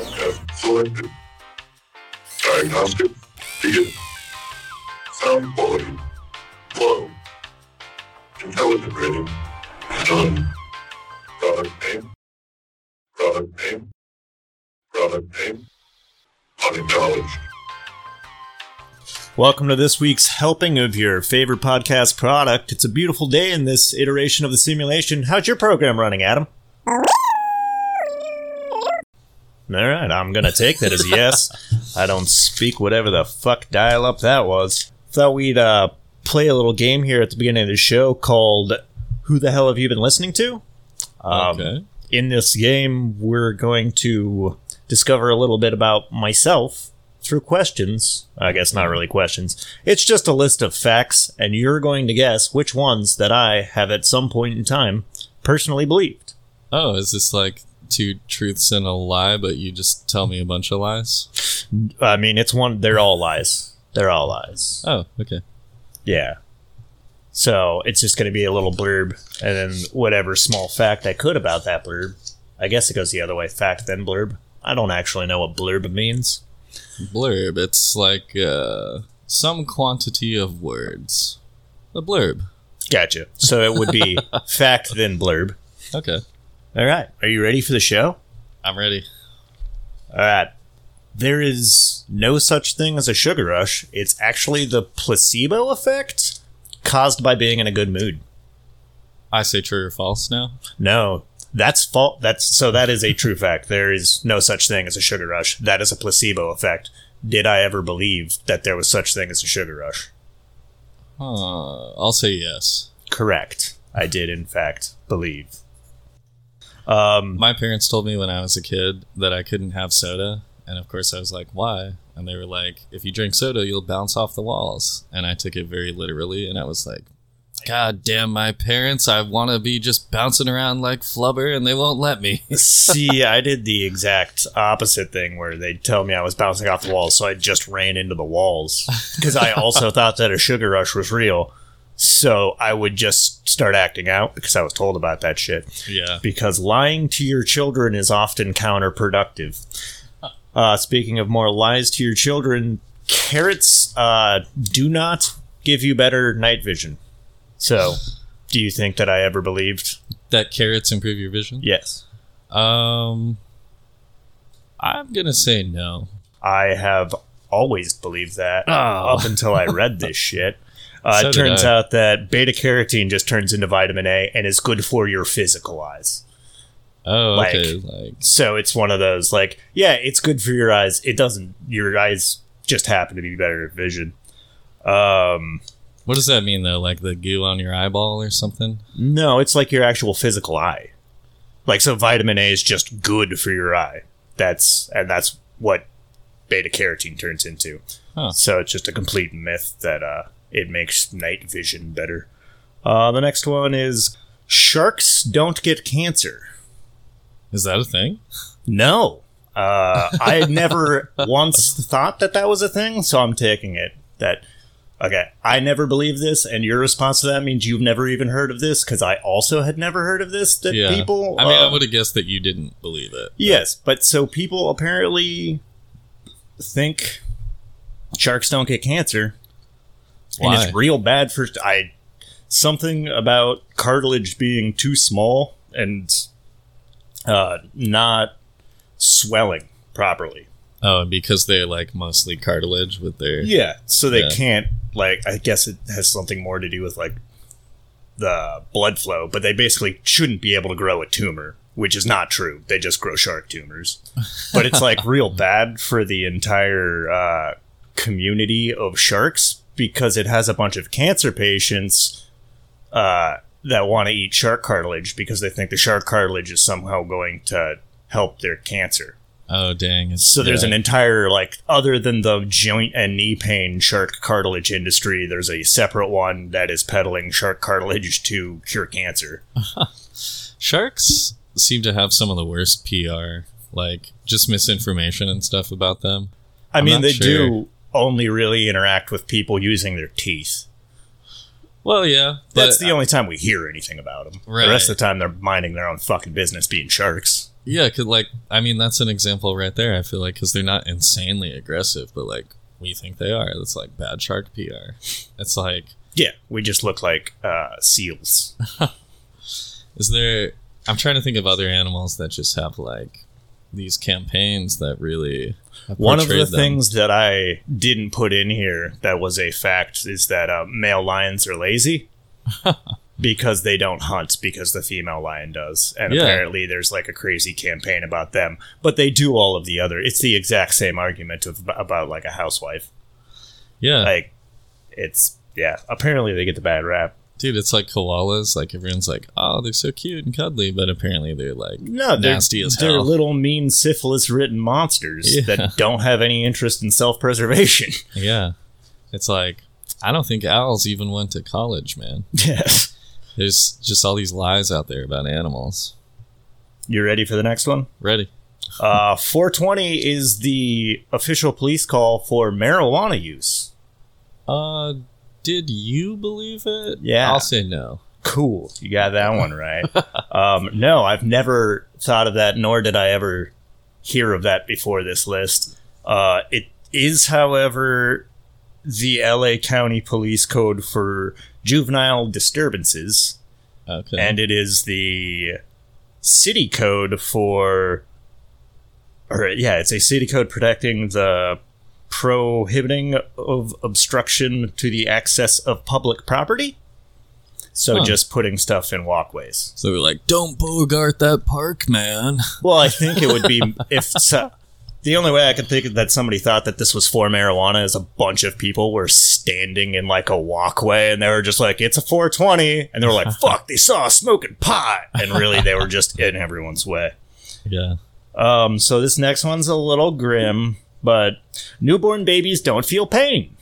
Podcast selected. Diagnostic begin. Sound quality low. Intelligent rating done. Product name. Product name. Product name. Unacknowledged. Welcome to this week's helping of your favorite podcast product. It's a beautiful day in this iteration of the simulation. How's your program running, Adam? All right, I'm gonna take that as a yes. I don't speak whatever the fuck dial up that was. Thought we'd uh, play a little game here at the beginning of the show called "Who the hell have you been listening to?" Um, Okay. In this game, we're going to discover a little bit about myself through questions. I guess not really questions. It's just a list of facts, and you're going to guess which ones that I have at some point in time personally believed. Oh, is this like two truths and a lie, but you just tell me a bunch of lies? I mean, it's one. They're all lies. They're all lies. Oh, okay. Yeah. So it's just going to be a little blurb, and then whatever small fact I could about that blurb. I guess it goes the other way: fact then blurb. I don't actually know what blurb means. Blurb. It's like uh, some quantity of words. A blurb. Gotcha. So it would be fact then blurb. Okay. All right. Are you ready for the show? I'm ready. All right. There is no such thing as a sugar rush. It's actually the placebo effect caused by being in a good mood. I say true or false now. No, that's fault. That's so that is a true fact. There is no such thing as a sugar rush. That is a placebo effect. Did I ever believe that there was such thing as a sugar rush? Huh. I'll say yes. Correct. I did in fact believe. Um, My parents told me when I was a kid that I couldn't have soda, and of course I was like, "Why?" And they were like, "If you drink soda, you'll bounce off the walls." And I took it very literally, and I was like, "God damn, my parents! I want to be just bouncing around like flubber, and they won't let me." see, I did the exact opposite thing where they'd tell me I was bouncing off the walls, so I just ran into the walls because I also thought that a sugar rush was real. So I would just start acting out because I was told about that shit. yeah. because lying to your children is often counterproductive. Uh, speaking of more lies to your children, carrots uh, do not give you better night vision. So, do you think that I ever believed? That carrots improve your vision. Yes. Um, I'm gonna say no. I have always believed that Oh. up until I read this shit. Uh, So it turns I. out that beta carotene just turns into vitamin A and is good for your physical eyes. Oh, Like- okay. Like, So it's one of those like, yeah, it's good for your eyes. It doesn't. Your eyes just happen to be better at vision. Um, what does that mean though? Like the goo on your eyeball or something? no, it's like your actual physical eye. Like so, vitamin A is just good for your eye. That's and that's what beta carotene turns into. Huh. So it's just a complete myth that uh, it makes night vision better. Uh, the next one is sharks don't get cancer. Is that a thing? No. Uh, I had never once thought that that was a thing, so I'm taking it that, okay, I never believed this, and your response to that means you've never even heard of this, because I also had never heard of this, that Yeah. people. I mean, I uh, would have guessed that you didn't believe it. Yes, but so people apparently think sharks don't get cancer, and it's real bad for I something about cartilage being too small and uh, not swelling properly. Oh, because they're like mostly cartilage with their. Yeah, so they Yeah. can't like. I guess it has something more to do with like the blood flow, but they basically shouldn't be able to grow a tumor, which is not true. They just grow shark tumors, but it's like real bad for the entire uh, community of sharks because it has a bunch of cancer patients uh, that want to eat shark cartilage because they think the shark cartilage is somehow going to help their cancer. Oh, dang. It's, So there's yeah. an entire like other than the joint and knee pain shark cartilage industry, there's a separate one that is peddling shark cartilage to cure cancer. Sharks seem to have some of the worst PR, like just misinformation and stuff about them. I I'm mean, they sure. do only really interact with people using their teeth. Well, yeah, That's the only time we hear anything about them. Right. The rest of the time, they're minding their own fucking business, being sharks. Yeah, cause like I mean that's an example right there. I feel like because they're not insanely aggressive, but like we think they are. That's like bad shark PR. It's like Yeah, we just look like uh, seals. Is there? I'm trying to think of other animals that just have like these campaigns that really. One of the them. things that I didn't put in here that was a fact is that uh, male lions are lazy because they don't hunt because the female lion does. And Yeah. apparently there's like a crazy campaign about them. But they do all of the other. It's the exact same argument of, about like a housewife. Yeah, Like, it's, yeah, apparently they get the bad rap. Dude, it's like koalas. Like everyone's like, oh, they're so cute and cuddly, but apparently they're like, No, they're, Nasty as they're hell. little mean syphilis ridden monsters Yeah. that don't have any interest in self preservation. yeah. It's like I don't think owls even went to college, man. yes. There's just all these lies out there about animals. You ready for the next one? Ready? Uh, 420 is the official police call for marijuana use. Uh, did you believe it? Yeah. I'll say no. Cool. You got that one right. um, no, I've never thought of that, nor did I ever hear of that before this list. Uh, it is, however, the LA County Police Code for juvenile disturbances. Okay. and it is the city code for or yeah it's a city code protecting the prohibiting of obstruction to the access of public property so Huh. just putting stuff in walkways so we're like, don't bogart that park, man. well i think it would be if the only way i could think that somebody thought that this was for marijuana is a bunch of people were standing in like a walkway and they were just like it's a 420 and they were like fuck they saw us smoking pot and really they were just in everyone's way Yeah. Um, so this next one's a little grim, but newborn babies don't feel pain.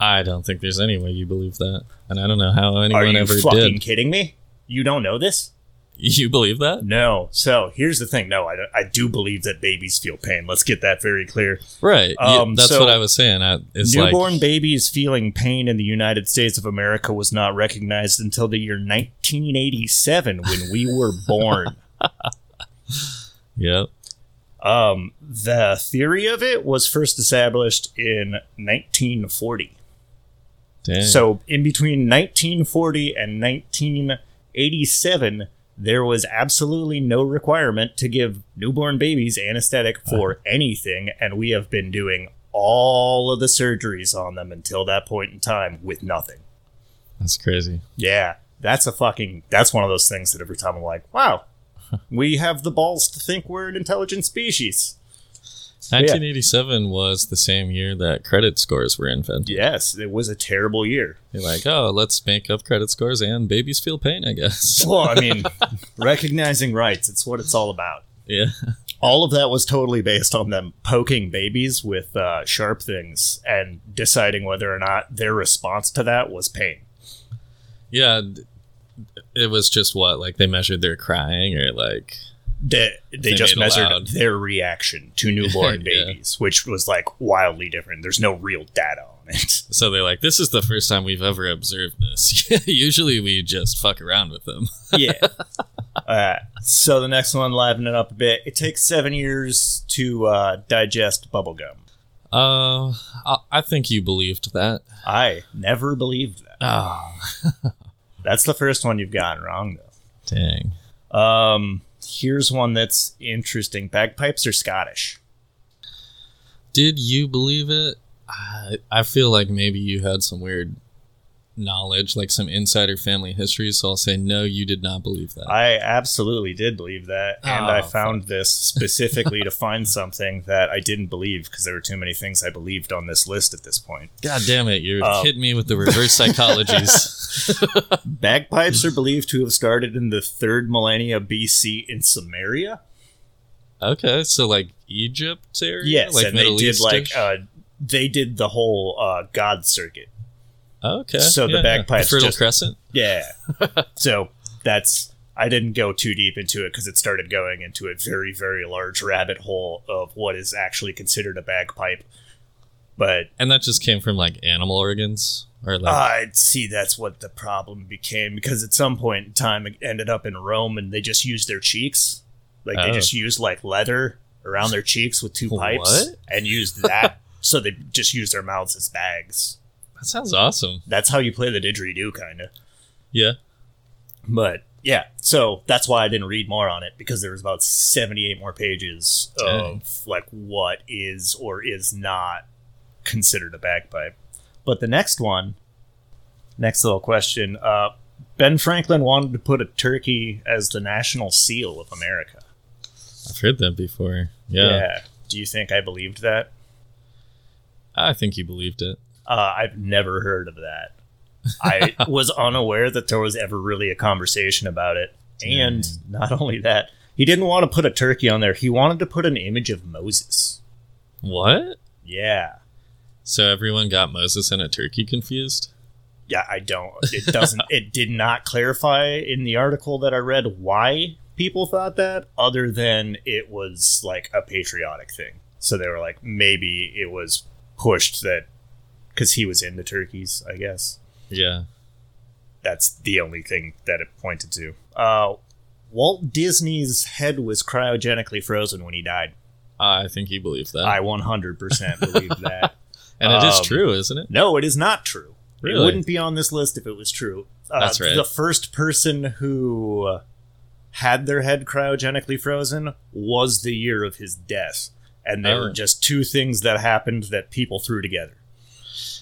I don't think there's any way you believe that, and I don't know how anyone ever did. Are you fucking did. kidding me? You don't know this? You believe that? No. So here's the thing. No, I, I do believe that babies feel pain. Let's get that very clear. Right. Um, that's so what I was saying. I, Newborn like, babies feeling pain in the United States of America was not recognized until the year 1987 when we were born. yep. Um, the theory of it was first established in 1940. Dang. So in between 1940 and 1987, there was absolutely no requirement to give newborn babies anesthetic for anything, and we have been doing all of the surgeries on them until that point in time with nothing. that's crazy. Yeah, that's a fucking that's one of those things that every time I'm like, wow, we have the balls to think we're an intelligent species. 1987 was the same year that credit scores were invented. Yes, it was a terrible year. They're like, oh, let's make up credit scores and babies feel pain, I guess. Well, I mean, recognizing rights, it's what it's all about. yeah. all of that was totally based on them poking babies with uh, sharp things and deciding whether or not their response to that was pain. Yeah. It was just what? Like they measured their crying or like. They, they They just measured loud. their reaction to newborn Yeah. babies, which was like wildly different. There's no real data on it. So they're like, this is the first time we've ever observed this. Usually we just fuck around with them. yeah. Uh, so the next one, liven it up a bit. It takes seven years to uh, digest bubblegum. Uh, I, I think you believed that. I never believed that. Oh, That's the first one you've gotten wrong, though. dang. Um, here's one that's interesting. Bagpipes are Scottish. Did you believe it? I, I feel like maybe you had some weird knowledge, like some insider family history. So I'll say no, you did not believe that. I absolutely did believe that, and Oh, I found this specifically to find something that I didn't believe because there were too many things I believed on this list at this point. God damn it! You're Um, hitting me with the reverse psychologies. Bagpipes are believed to have started in the third millennia BC in Sumeria. okay, so like Egypt area, Yes, like and they did East-ish? like uh, they did the whole uh, God circuit. Okay, so the bagpipes Fertile just- Crescent. Yeah. so that's I didn't go too deep into it because it started going into a very very large rabbit hole of what is actually considered a bagpipe. But And that just came from like animal organs, or like uh, I'd see that's what the problem became because at some point in time it ended up in Rome and they just used their cheeks. Like they Oh. just used like leather around their cheeks with two pipes What? and used that. so they just used their mouths as bags. That sounds awesome. That's how you play the didgeridoo, kind of. Yeah. But yeah, so that's why I didn't read more on it because there was about 78 more pages Dang. of like what is or is not considered a bagpipe. But the next one, next little question, uh, Ben Franklin wanted to put a turkey as the national seal of America. I've heard that before. Yeah. Do you think I believed that? I think you believed it. Uh, I've never heard of that. I was unaware that there was ever really a conversation about it. And not only that, he didn't want to put a turkey on there. He wanted to put an image of Moses. What? Yeah. So everyone got Moses and a turkey confused? Yeah, I don't. It doesn't. it did not clarify in the article that I read why people thought that, other than it was like a patriotic thing. So they were like, maybe it was pushed that because he was into turkeys, I guess. Yeah. That's the only thing that it pointed to. Uh, Walt Disney's head was cryogenically frozen when he died. I think you believe that. I 100% believe that. and it is um, true, isn't it? No, it is not true. It wouldn't be on this list if it was true. Uh, That's right. The first person who had their head cryogenically frozen was the year of his death. And there Oh. were just two things that happened that people threw together.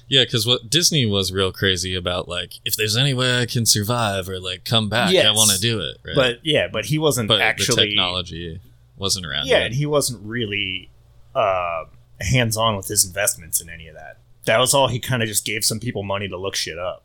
Yeah, because what Disney was real crazy about, like, if there's any way I can survive or like come back, I want to do it. Right? But yeah, but he wasn't but the actually. technology wasn't around. yeah, yet. and he wasn't really uh, hands on with his investments in any of that. That was all. He kind of just gave some people money to look shit up.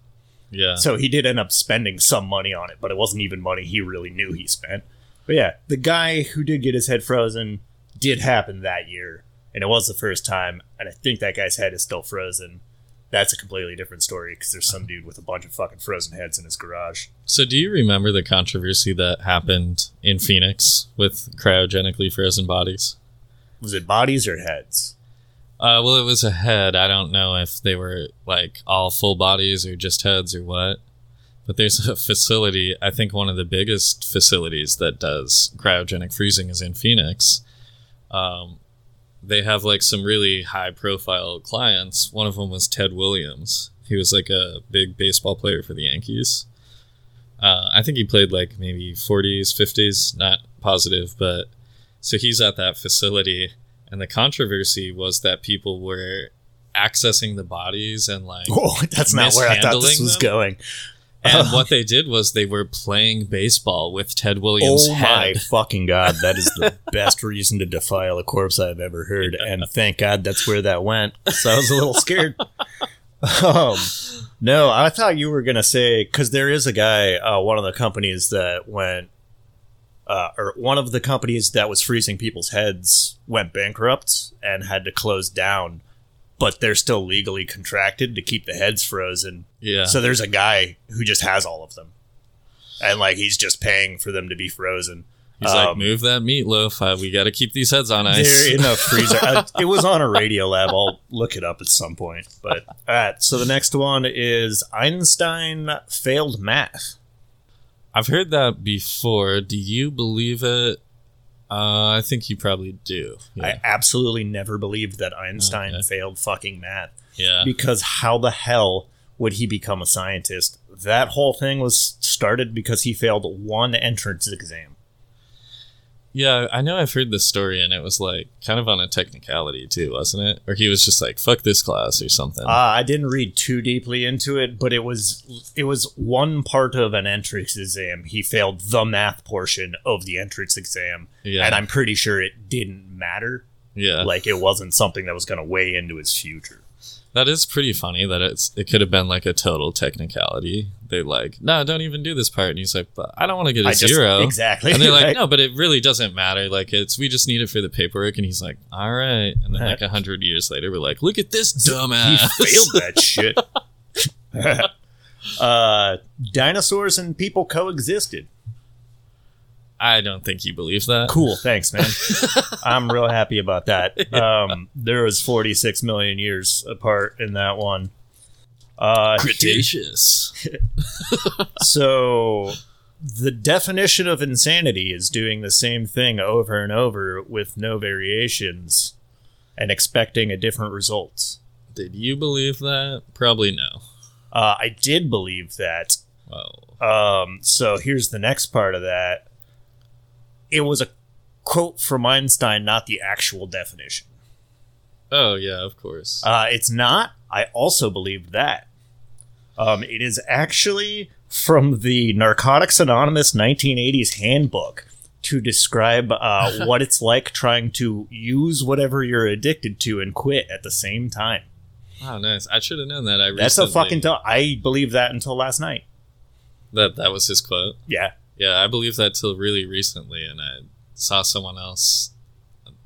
yeah. So he did end up spending some money on it, but it wasn't even money he really knew he spent. But yeah, the guy who did get his head frozen did happen that year, and it was the first time. And I think that guy's head is still frozen. That's a completely different story because there's some dude with a bunch of fucking frozen heads in his garage. So, do you remember the controversy that happened in Phoenix with cryogenically frozen bodies? Was it bodies or heads? Uh, well, it was a head. I don't know if they were like all full bodies or just heads or what. But there's a facility, I think one of the biggest facilities that does cryogenic freezing is in Phoenix. Um, they have like some really high profile clients. One of them was Ted Williams. He was like a big baseball player for the Yankees. Uh, I think he played like maybe 40s, 50s, not positive, but so he's at that facility and the controversy was that people were accessing the bodies and like Oh, that's not where I thought this was them? going. And what they did was they were playing baseball with Ted Williams' Oh my fucking god, that is the best reason to defile a corpse I've ever heard, and thank God that's where that went. So I was a little scared. um, no, I thought you were gonna say because there is a guy, uh, one of the companies that went, uh, or one of the companies that was freezing people's heads went bankrupt and had to close down, but they're still legally contracted to keep the heads frozen. Yeah. So there's a guy who just has all of them, and like he's just paying for them to be frozen. He's like, Um, move that meatloaf. Uh, we got to keep these heads on ice. They're in a freezer. Uh, it was on a Radiolab. I'll look it up at some point. But all right. So the next one is Einstein failed math. I've heard that before. Do you believe it? Uh, I think you probably do. Yeah. I absolutely never believed that Einstein Okay. failed fucking math yeah. because how the hell would he become a scientist? That whole thing was started because he failed one entrance exam. Yeah, I know I've heard this story, and it was like kind of on a technicality too, wasn't it? Or he was just like, "Fuck this class" or something. Uh, I didn't read too deeply into it, but it was it was one part of an entrance exam. He failed the math portion of the entrance exam, yeah, and I'm pretty sure it didn't matter. yeah. Like it wasn't something that was going to weigh into his future. that is pretty funny. That it's it could have been like a total technicality. They're like, "No, don't even do this part," and he's like, "But I don't want to get a I just- exactly. And they're like, right? "No, but it really doesn't matter. Like it's we just need it for the paperwork." And he's like, "All right." And then like a hundred years later, we're like, "Look at this dumbass. he failed that shit. uh, dinosaurs and people coexisted. I don't think you believe that. Cool, thanks, man. I'm real happy about that. Um, there was 46 million years apart in that one. Uh, Cretaceous. so the definition of insanity is doing the same thing over and over with no variations and expecting a different result. Did you believe that? Probably no. Uh, I did believe that. Well, Um, so here's the next part of that. It was a quote from Einstein, not the actual definition. oh yeah, of course. Uh, it's not. I also believed that. Um, it is actually from the Narcotics Anonymous 1980s handbook to describe uh, what it's like trying to use whatever you're addicted to and quit at the same time. oh, nice. I should have known that. I That's a fucking. T- I believed that until last night. that. That was his quote. Yeah. Yeah, I believed that till really recently, and I saw someone else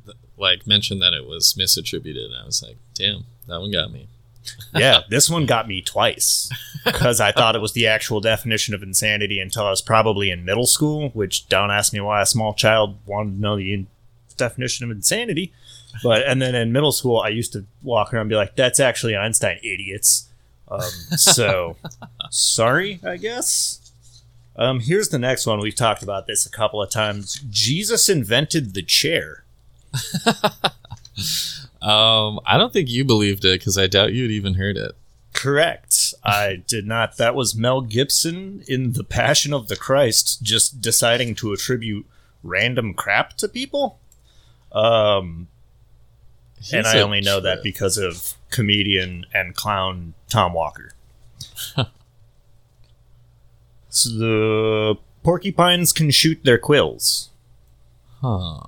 th- like mention that it was misattributed, and I was like, "Damn, that one got me." Yeah, this one got me twice because I thought it was the actual definition of insanity until I was probably in middle school, which don't ask me why a small child wanted to know the in- definition of insanity. But and then in middle school, I used to walk around and be like, "That's actually Einstein, idiots." Um, so sorry, I guess. Um, here's the next one. We've talked about this a couple of times. Jesus invented the chair. Um, I don't think you believed it because I doubt you'd even heard it. Correct. I did not. That was Mel Gibson in The Passion of the Christ, just deciding to attribute random crap to people. Um, and I only know that because of comedian and clown Tom Walker. so the porcupines can shoot their quills. Huh.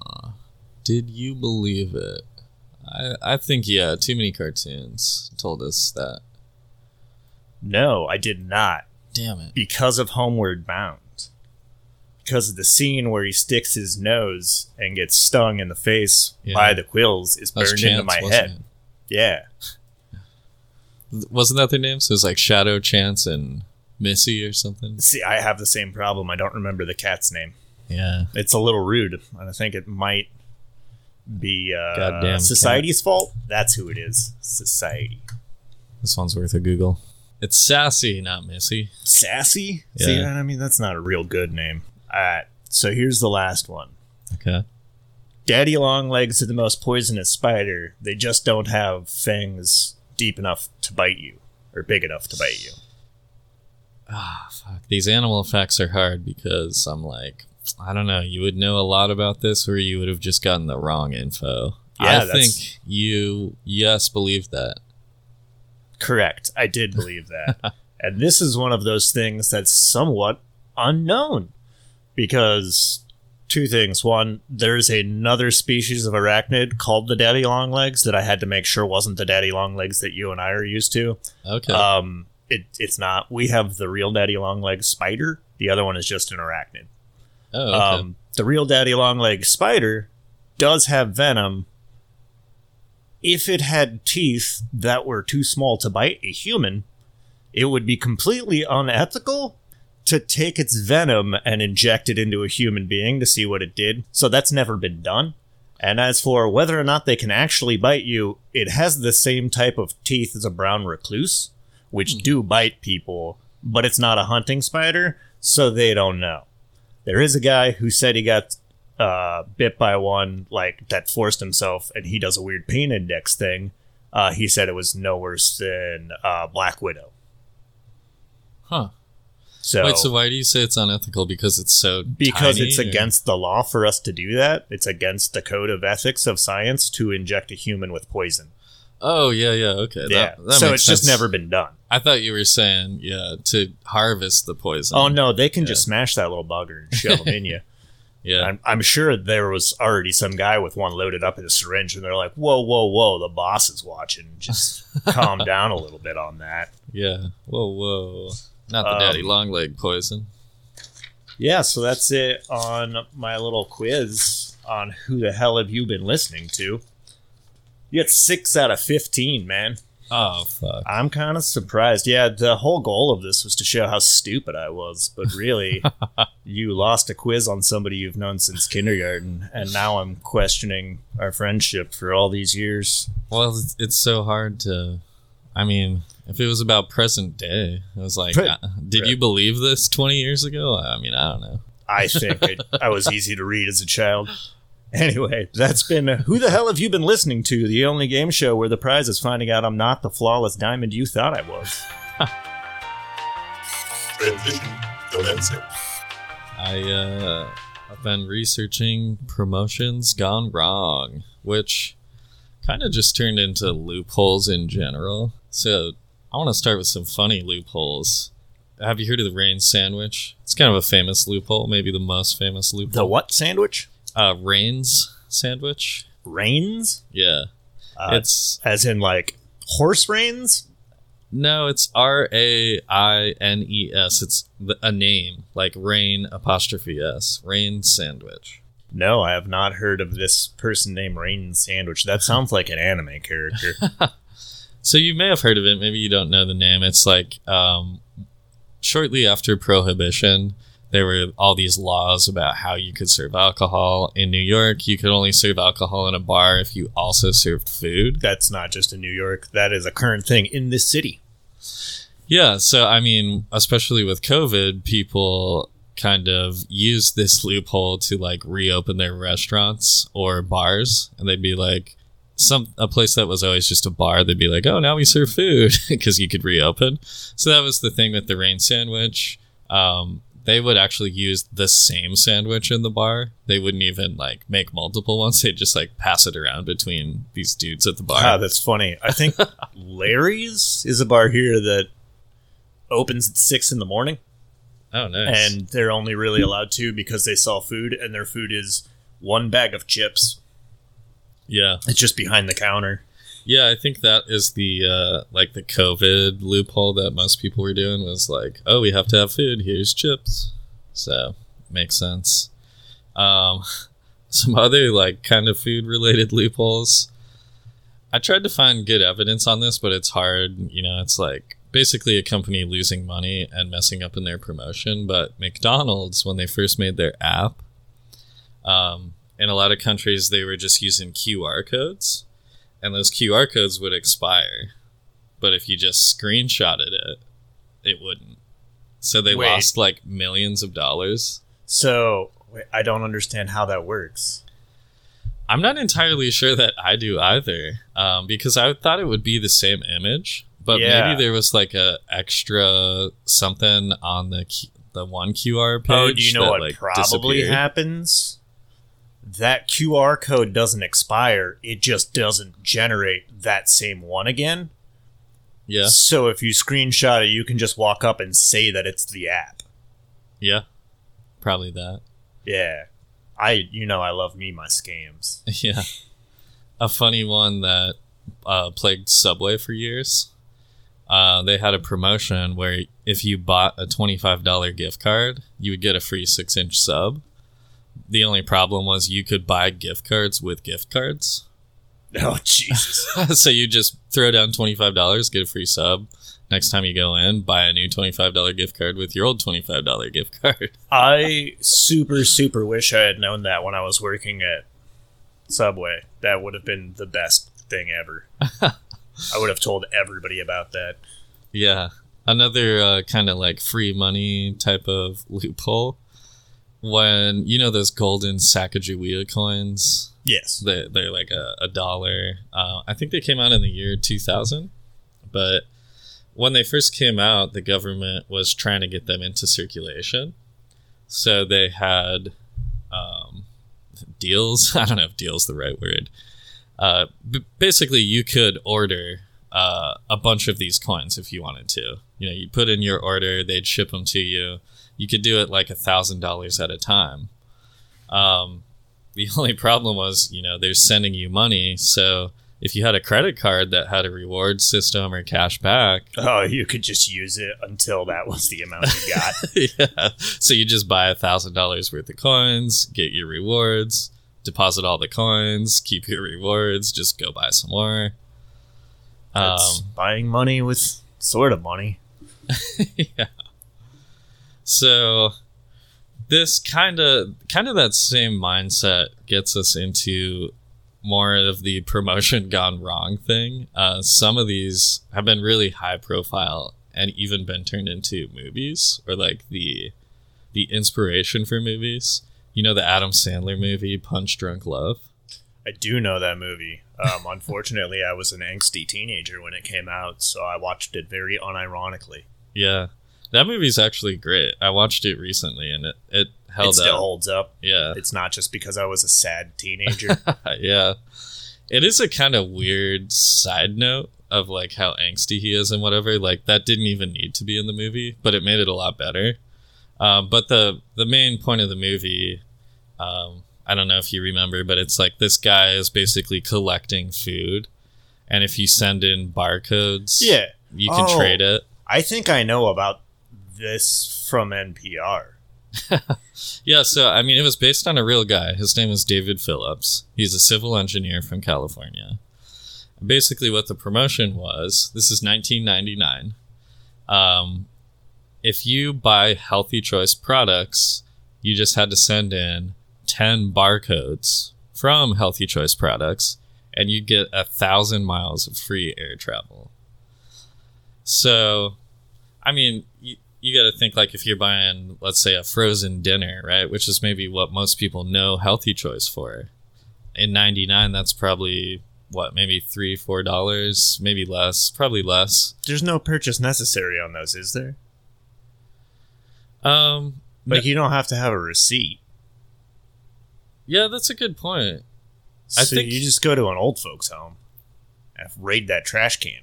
Did you believe it? I I think yeah. Too many cartoons told us that. No, I did not. Damn it. because of Homeward Bound. Because of the scene where he sticks his nose and gets stung in the face Yeah. by the quills is burned into my head. Yeah. Wasn't that their names? It was like Shadow, Chance, and Missy or something. See, I have the same problem. I don't remember the cat's name. Yeah. It's a little rude, and I think it might be uh, Goddamn society's fault. That's who it is. Society. This one's worth a Google. It's Sassy, not Missy. Sassy? See, Yeah. I mean, that's not a real good name. All right. So here's the last one. Okay. Daddy longlegs are the most poisonous spider. They just don't have fangs deep enough to bite you, or big enough to bite you. Ah, fuck. These animal facts are hard because I'm like, I don't know. You would know a lot about this, or you would have just gotten the wrong info. Yeah, I think you, yes, believe that. Correct. I did believe that. and this is one of those things that's somewhat unknown because two things. One, there's another species of arachnid called the daddy longlegs that I had to make sure wasn't the daddy longlegs that you and I are used to. Okay. Um, it, it's not. We have the real daddy longlegs spider. The other one is just an arachnid. Oh, okay. Um, the real daddy long leg spider does have venom. If it had teeth that were too small to bite a human, it would be completely unethical to take its venom and inject it into a human being to see what it did. So that's never been done. And as for whether or not they can actually bite you, it has the same type of teeth as a brown recluse, which do bite people, but it's not a hunting spider, so they don't know. There is a guy who said he got uh, bit by one, like that forced himself, and he does a weird pain index thing. Uh, he said it was no worse than uh, Black Widow. huh. So, Wait, so why do you say it's unethical? Because it's so because tiny, it's or- against the law for us to do that, it's against the code of ethics of science to inject a human with poison. Oh yeah, yeah, okay. yeah, That, that so it's just never been done. I thought you were saying yeah to harvest the poison. Oh no, they can Yeah. just smash that little bugger and shove them in you. yeah. I'm, I'm sure there was already some guy with one loaded up in a syringe, and they're like, "Whoa, whoa, whoa! The boss is watching. Just calm down a little bit on that." Yeah. Whoa, whoa. Not the Um, daddy long leg poison. Yeah, so that's it on my little quiz on who the hell have you been listening to. You got six out of fifteen, man. Oh fuck. I'm kind of surprised. Yeah, the whole goal of this was to show how stupid I was, but really, you lost a quiz on somebody you've known since kindergarten, and now I'm questioning our friendship for all these years. Well, it's, so hard to. I mean, If it was about present day, it was like, Pre- uh, did you believe this 20 years ago? I mean, I don't know. I think it, I was easy to read as a child. Anyway, that's been uh, Who the Hell Have You Been Listening to? The only game show where the prize is finding out I'm not the flawless diamond you thought I was. Transition commencing. I uh, I've been researching promotions gone wrong, which kind of just turned into loopholes in general. So I want to start with some funny loopholes. Have you heard of the Raines sandwich? It's kind of a famous loophole, maybe the most famous loophole. The what sandwich? Uh, Raines sandwich. Raines? Yeah, Uh, it's as in like horse reins? no, it's R A I N E S. It's the, a name like rain apostrophe S. Raines sandwich. No, I have not heard of this person named Rain Sandwich. That sounds like an anime character. So you may have heard of it. Maybe you don't know the name. It's like um, shortly after Prohibition, there were all these laws about how you could serve alcohol in New York. You could only serve alcohol in a bar if you also served food. That's not just in New York. That is a current thing in this city. Yeah. So I mean, especially with COVID, people kind of use this loophole to like reopen their restaurants or bars, and they'd be like. Some a place that was always just a bar, they'd be like, "Oh, now we serve food because you could reopen." So that was the thing with the Raines sandwich. Um, they would actually use the same sandwich in the bar. They wouldn't even like make multiple ones. They'd just like pass it around between these dudes at the bar. Ah, that's funny. I think Larry's is a bar here that opens at six in the morning, oh, nice. and they're only really allowed to because they sell food, and their food is one bag of chips. yeah, It's just behind the counter. Yeah, I think that is the uh, like the COVID loophole that most people were doing was like, oh, we have to have food. Here's chips. So makes sense. Um, some other like kind of food related loopholes. I tried to find good evidence on this, but it's hard. You know, it's like basically a company losing money and messing up in their promotion. But McDonald's, when they first made their app, um, in a lot of countries, they were just using QR codes and those QR codes would expire. But if you just screenshotted it, it wouldn't. So they Wait. lost like millions of dollars. So wait, I don't understand how that works. I'm not entirely sure that I do either, um, because I thought it would be the same image, but Yeah. maybe there was like a extra something on the the one QR page. Oh, do you know that, what like, probably happens? That QR code doesn't expire. It just doesn't generate that same one again. Yeah, So if you screenshot it, you can just walk up and say that it's the app. yeah, probably that. Yeah. I you know I love me my scams. Yeah. A funny one that uh, plagued Subway for years. Uh, they had a promotion where if you bought a $25 gift card, you would get a free six inch sub. The only problem was you could buy gift cards with gift cards. Oh Jesus. so you just throw down $25, get a free sub. Next time you go in, buy a new $25 gift card with your old $25 gift card. I super super wish I had known that when I was working at Subway. That would have been the best thing ever. I would have told everybody about that. Yeah. Another uh, kind of like free money type of loophole. When, you know, those golden Sacagawea coins, Yes. they, they're like a, a dollar. Uh, I think they came out in the year 2000. But when they first came out, the government was trying to get them into circulation. So they had um, deals. I don't know if deal's the right word. Uh, b- basically, you could order uh, a bunch of these coins if you wanted to. You know, you put in your order, they'd ship them to you. You could do it like a thousand dollars at a time. Um, the only problem was, you know, they're sending you money, so if you had a credit card that had a reward system or cash back, Oh, you could just use it until that was the amount you got. yeah. So you just buy a thousand dollars worth of coins, get your rewards, deposit all the coins, keep your rewards, just go buy some more. That's Um, buying money with sort of money. yeah. So this kind of kind of that same mindset gets us into more of the promotion gone wrong thing. Uh, some of these have been really high profile and even been turned into movies or like the the inspiration for movies. You know the Adam Sandler movie Punch Drunk Love. I do know that movie. Um, unfortunately, I was an angsty teenager when it came out, so I watched it very unironically. Yeah, that movie's actually great. I watched it recently and it it held it still up. holds up. Yeah, It's not just because I was a sad teenager. yeah. It is a kind of weird side note of like how angsty he is and whatever. Like that didn't even need to be in the movie, but it made it a lot better. Um, but the the main point of the movie, um, I don't know if you remember, but it's like this guy is basically collecting food, and if you send in barcodes, yeah. you can Oh. trade it. I think I know about this from NPR. Yeah, so I mean, it was based on a real guy. His name is David Phillips. He's a civil engineer from California. Basically, what the promotion was this is 1999. Um, if you buy Healthy Choice products, you just had to send in 10 barcodes from Healthy Choice products, and you get a thousand miles of free air travel. So, I mean, you, you got to think like if you're buying, let's say, a frozen dinner, right? Which is maybe what most people know Healthy Choice for. In '99, that's probably what, maybe three, four dollars, maybe less, probably less. There's no purchase necessary on those, is there? Um, Like you don't have to have a receipt. yeah, that's a good point. I so think- you just go to an old folks' home and raid that trash can.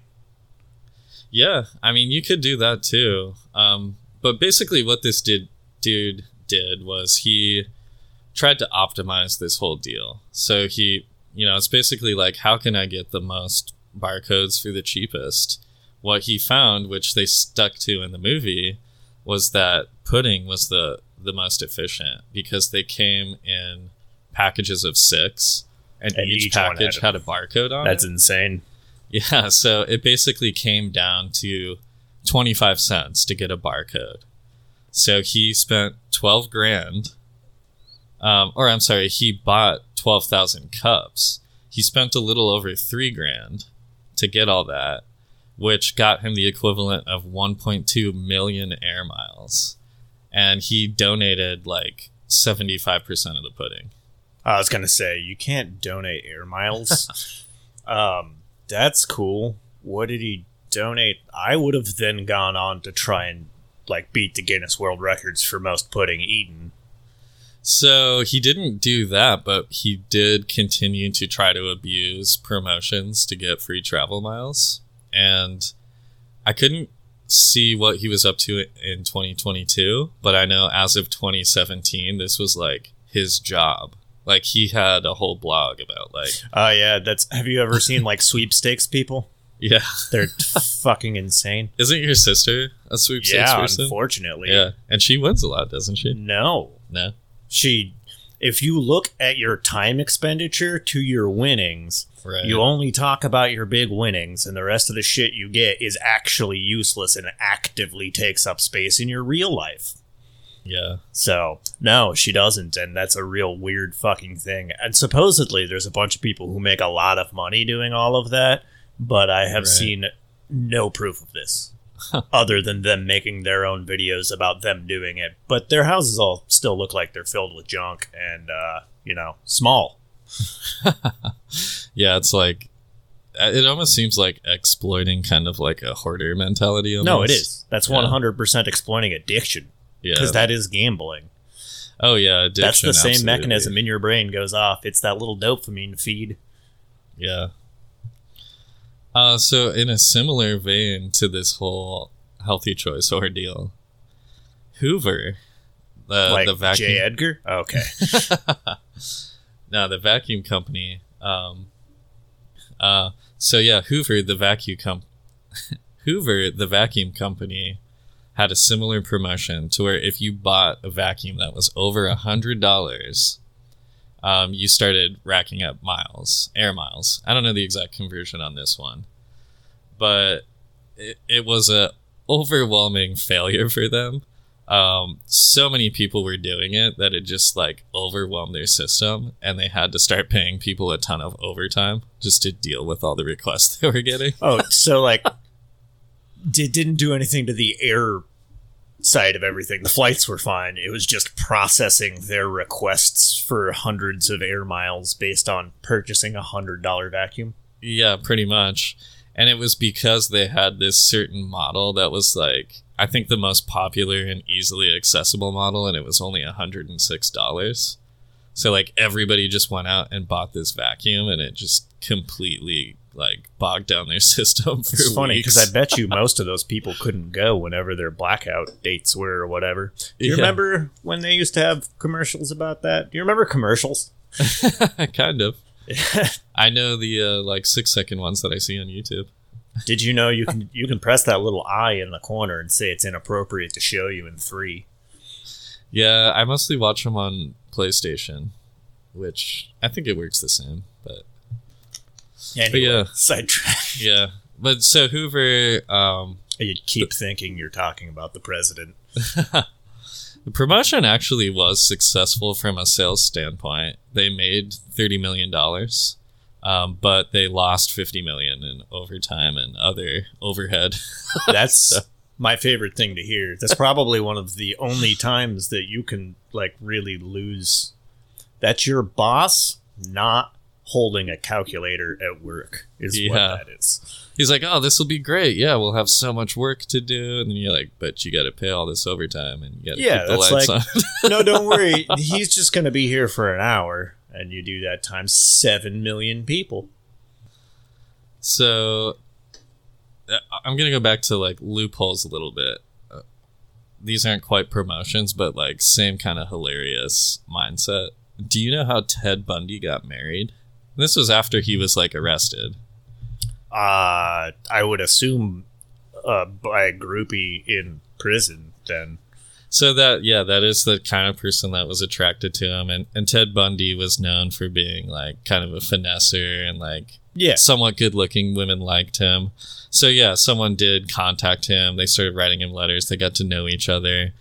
Yeah, I mean, you could do that too. Um, but basically, what this did dude did was he tried to optimize this whole deal. So he, you know, it's basically like, how can I get the most barcodes for the cheapest? What he found, which they stuck to in the movie, was that pudding was the the most efficient because they came in packages of six, and, And each, each package had had a barcode on it. That's it. insane. Yeah, so it basically came down to 25 cents to get a barcode. So he spent 12 grand. Um, or I'm sorry, he bought 12,000 cups. He spent a little over 3 grand to get all that, which got him the equivalent of 1.2 million air miles. And he donated like 75% of the pudding. I was gonna say you can't donate air miles. um, that's cool. What did he donate? I would have then gone on to try and like beat the Guinness World Records for most pudding eaten. So he didn't do that, but he did continue to try to abuse promotions to get free travel miles. And I couldn't see what he was up to in 2022, but I know as of 2017, this was like his job. Like he had a whole blog about like, Oh yeah, that's. Have you ever seen like sweepstakes people? yeah, They're fucking insane. isn't your sister a sweepstakes Yeah, person? unfortunately. Yeah, and she wins a lot, doesn't she? No, No. she. If you look at your time expenditure to your winnings, Right. You only talk about your big winnings, and the rest of the shit you get is actually useless and actively takes up space in your real life. Yeah. So, no, she doesn't, and that's a real weird fucking thing. And supposedly, there's a bunch of people who make a lot of money doing all of that, but I have Right. seen no proof of this. Other than them making their own videos about them doing it. But their houses all still look like they're filled with junk and, uh, you know, small. Yeah, it's like it almost seems like exploiting kind of like a hoarder mentality. Almost. No, it is. That's Yeah. 100% exploiting addiction. Yeah. because that is gambling. oh yeah, addiction, That's the same absolutely. mechanism in your brain goes off. It's that little dopamine feed. Yeah. Uh, so in a similar vein to this whole healthy choice ordeal, Hoover, the like the vacuum, J. Edgar. Okay. no, the vacuum company. Um, uh, so yeah, Hoover, the vacuum com- Hoover, the vacuum company, had a similar promotion to where if you bought a vacuum that was over a hundred dollars, um, you started racking up miles, air miles. I don't know the exact conversion on this one, but it, it was a overwhelming failure for them. um, so many people were doing it that it just like overwhelmed their system, and they had to start paying people a ton of overtime just to deal with all the requests they were getting. Oh, so like, it didn't do anything to the air side of everything. The flights were fine. It was just processing their requests for hundreds of air miles based on purchasing a hundred dollar vacuum. Yeah, pretty much. And it was because they had this certain model that was like, I think the most popular and easily accessible model, and it was only $106. So, like, everybody just went out and bought this vacuum, and it just completely, like, bogged down their system for It's funny because I bet you most of those people couldn't go whenever their blackout dates were or whatever. Do you Yeah. remember when they used to have commercials about that? Do you remember commercials? kind of. I know the, uh, like, six second ones that I see on YouTube. Did you know you can you can press that little eye in the corner and say it's inappropriate to show you in three? Yeah, I mostly watch them on PlayStation, which I think it works the same, but Anyway, yeah. sidetrack. yeah. But so Hoover, um, You keep thinking you're talking about the president. The promotion actually was successful from a sales standpoint. They made thirty million dollars, um, but they lost fifty million in overtime and other overhead. That's my favorite thing to hear. That's probably one of the only times that you can like really lose. That's your boss not holding a calculator at work is Yeah. what that is. He's like, "Oh, this will be great. Yeah, we'll have so much work to do." And then you're like, "But you got to pay all this overtime and you got to Yeah, keep the that's lights like- on." No, don't worry. He's just going to be here for an hour, and you do that times seven million people. So uh, I'm gonna go back to like loopholes a little bit. Uh, these aren't quite promotions, but like same kind of hilarious mindset. Do you know how Ted Bundy got married? This was after he was like arrested. Uh, I would assume uh, by a groupie in prison. Then So that yeah, that is the kind of person that was attracted to him, and and Ted Bundy was known for being like kind of a finesser and like yeah, somewhat good looking women liked him. So yeah, someone did contact him. They started writing him letters. They got to know each other.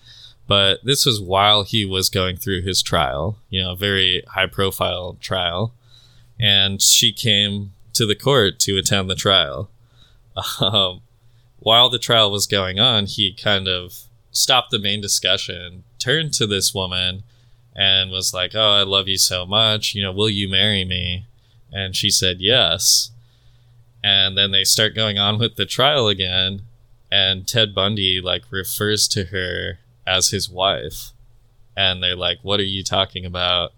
But this was while he was going through his trial, you know, a very high profile trial. And she came to the court to attend the trial. Um, while the trial was going on, he kind of stopped the main discussion, turned to this woman, and was like, Oh, I love you so much. You know, will you marry me? And she said yes. And then they start going on with the trial again. And Ted Bundy like refers to her as his wife. And they're like, What are you talking about?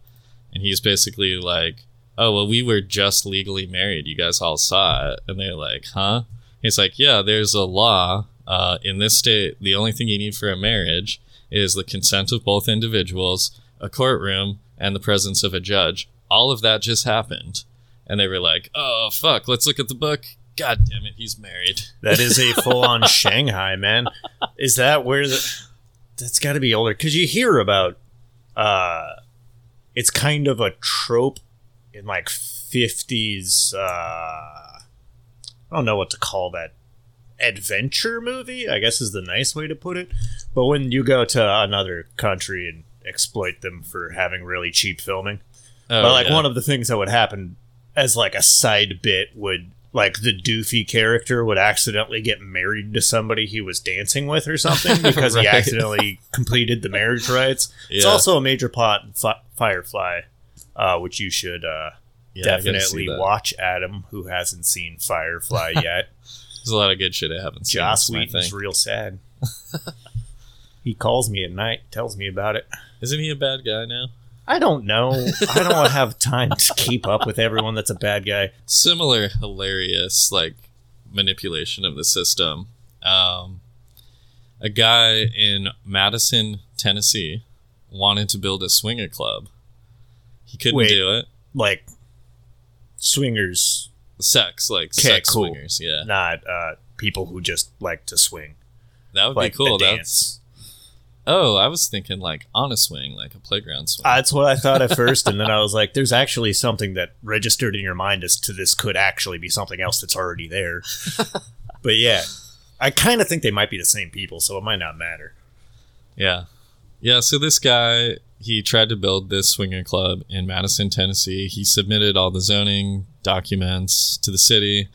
And he's basically like, Oh, well, we were just legally married. You guys all saw it. And they're like, Huh? He's like, Yeah, there's a law uh, in this state. The only thing you need for a marriage is the consent of both individuals, a courtroom, and the presence of a judge. All of that just happened. And they were like, oh, fuck, let's look at the book. God damn it, he's married. that is a full on Shanghai man. Is that where the? That's got to be older because you hear about. uh It's kind of a trope in like fifties. uh I don't know what to call that. Adventure movie, I guess, is the nice way to put it. But when you go to another country and exploit them for having really cheap filming, Oh, but like yeah. one of the things that would happen as like a side bit would like the doofy character would accidentally get married to somebody he was dancing with or something because he accidentally completed the marriage rites. It's also a major plot in Fi- Firefly, uh, which you should uh, Yeah, I gotta see definitely watch. Adam, who hasn't seen Firefly yet, There's a lot of good shit I haven't seen. Joss Whedon's real sad. he calls me at night, tells me about it. Isn't he a bad guy now? I don't know. I don't have time to keep up with everyone that's a bad guy. Similar hilarious like manipulation of the system. Um, a guy in Madison, Tennessee, wanted to build a swinger club. He couldn't Wait. do it. Like swingers, Sex, like Okay, sex cool. swingers. Yeah, not uh, people who just like to swing. that would Like be cool. That's dance. oh, I was thinking like on a swing, like a playground swing. Uh, That's what I thought at first, and then I was like, "There's actually something that registered in your mind as to this could actually be something else that's already there." but yeah, I kind of think they might be the same people, so it might not matter. Yeah. Yeah, so this guy, he tried to build this swinger club in Madison, Tennessee. He submitted all the zoning documents to the city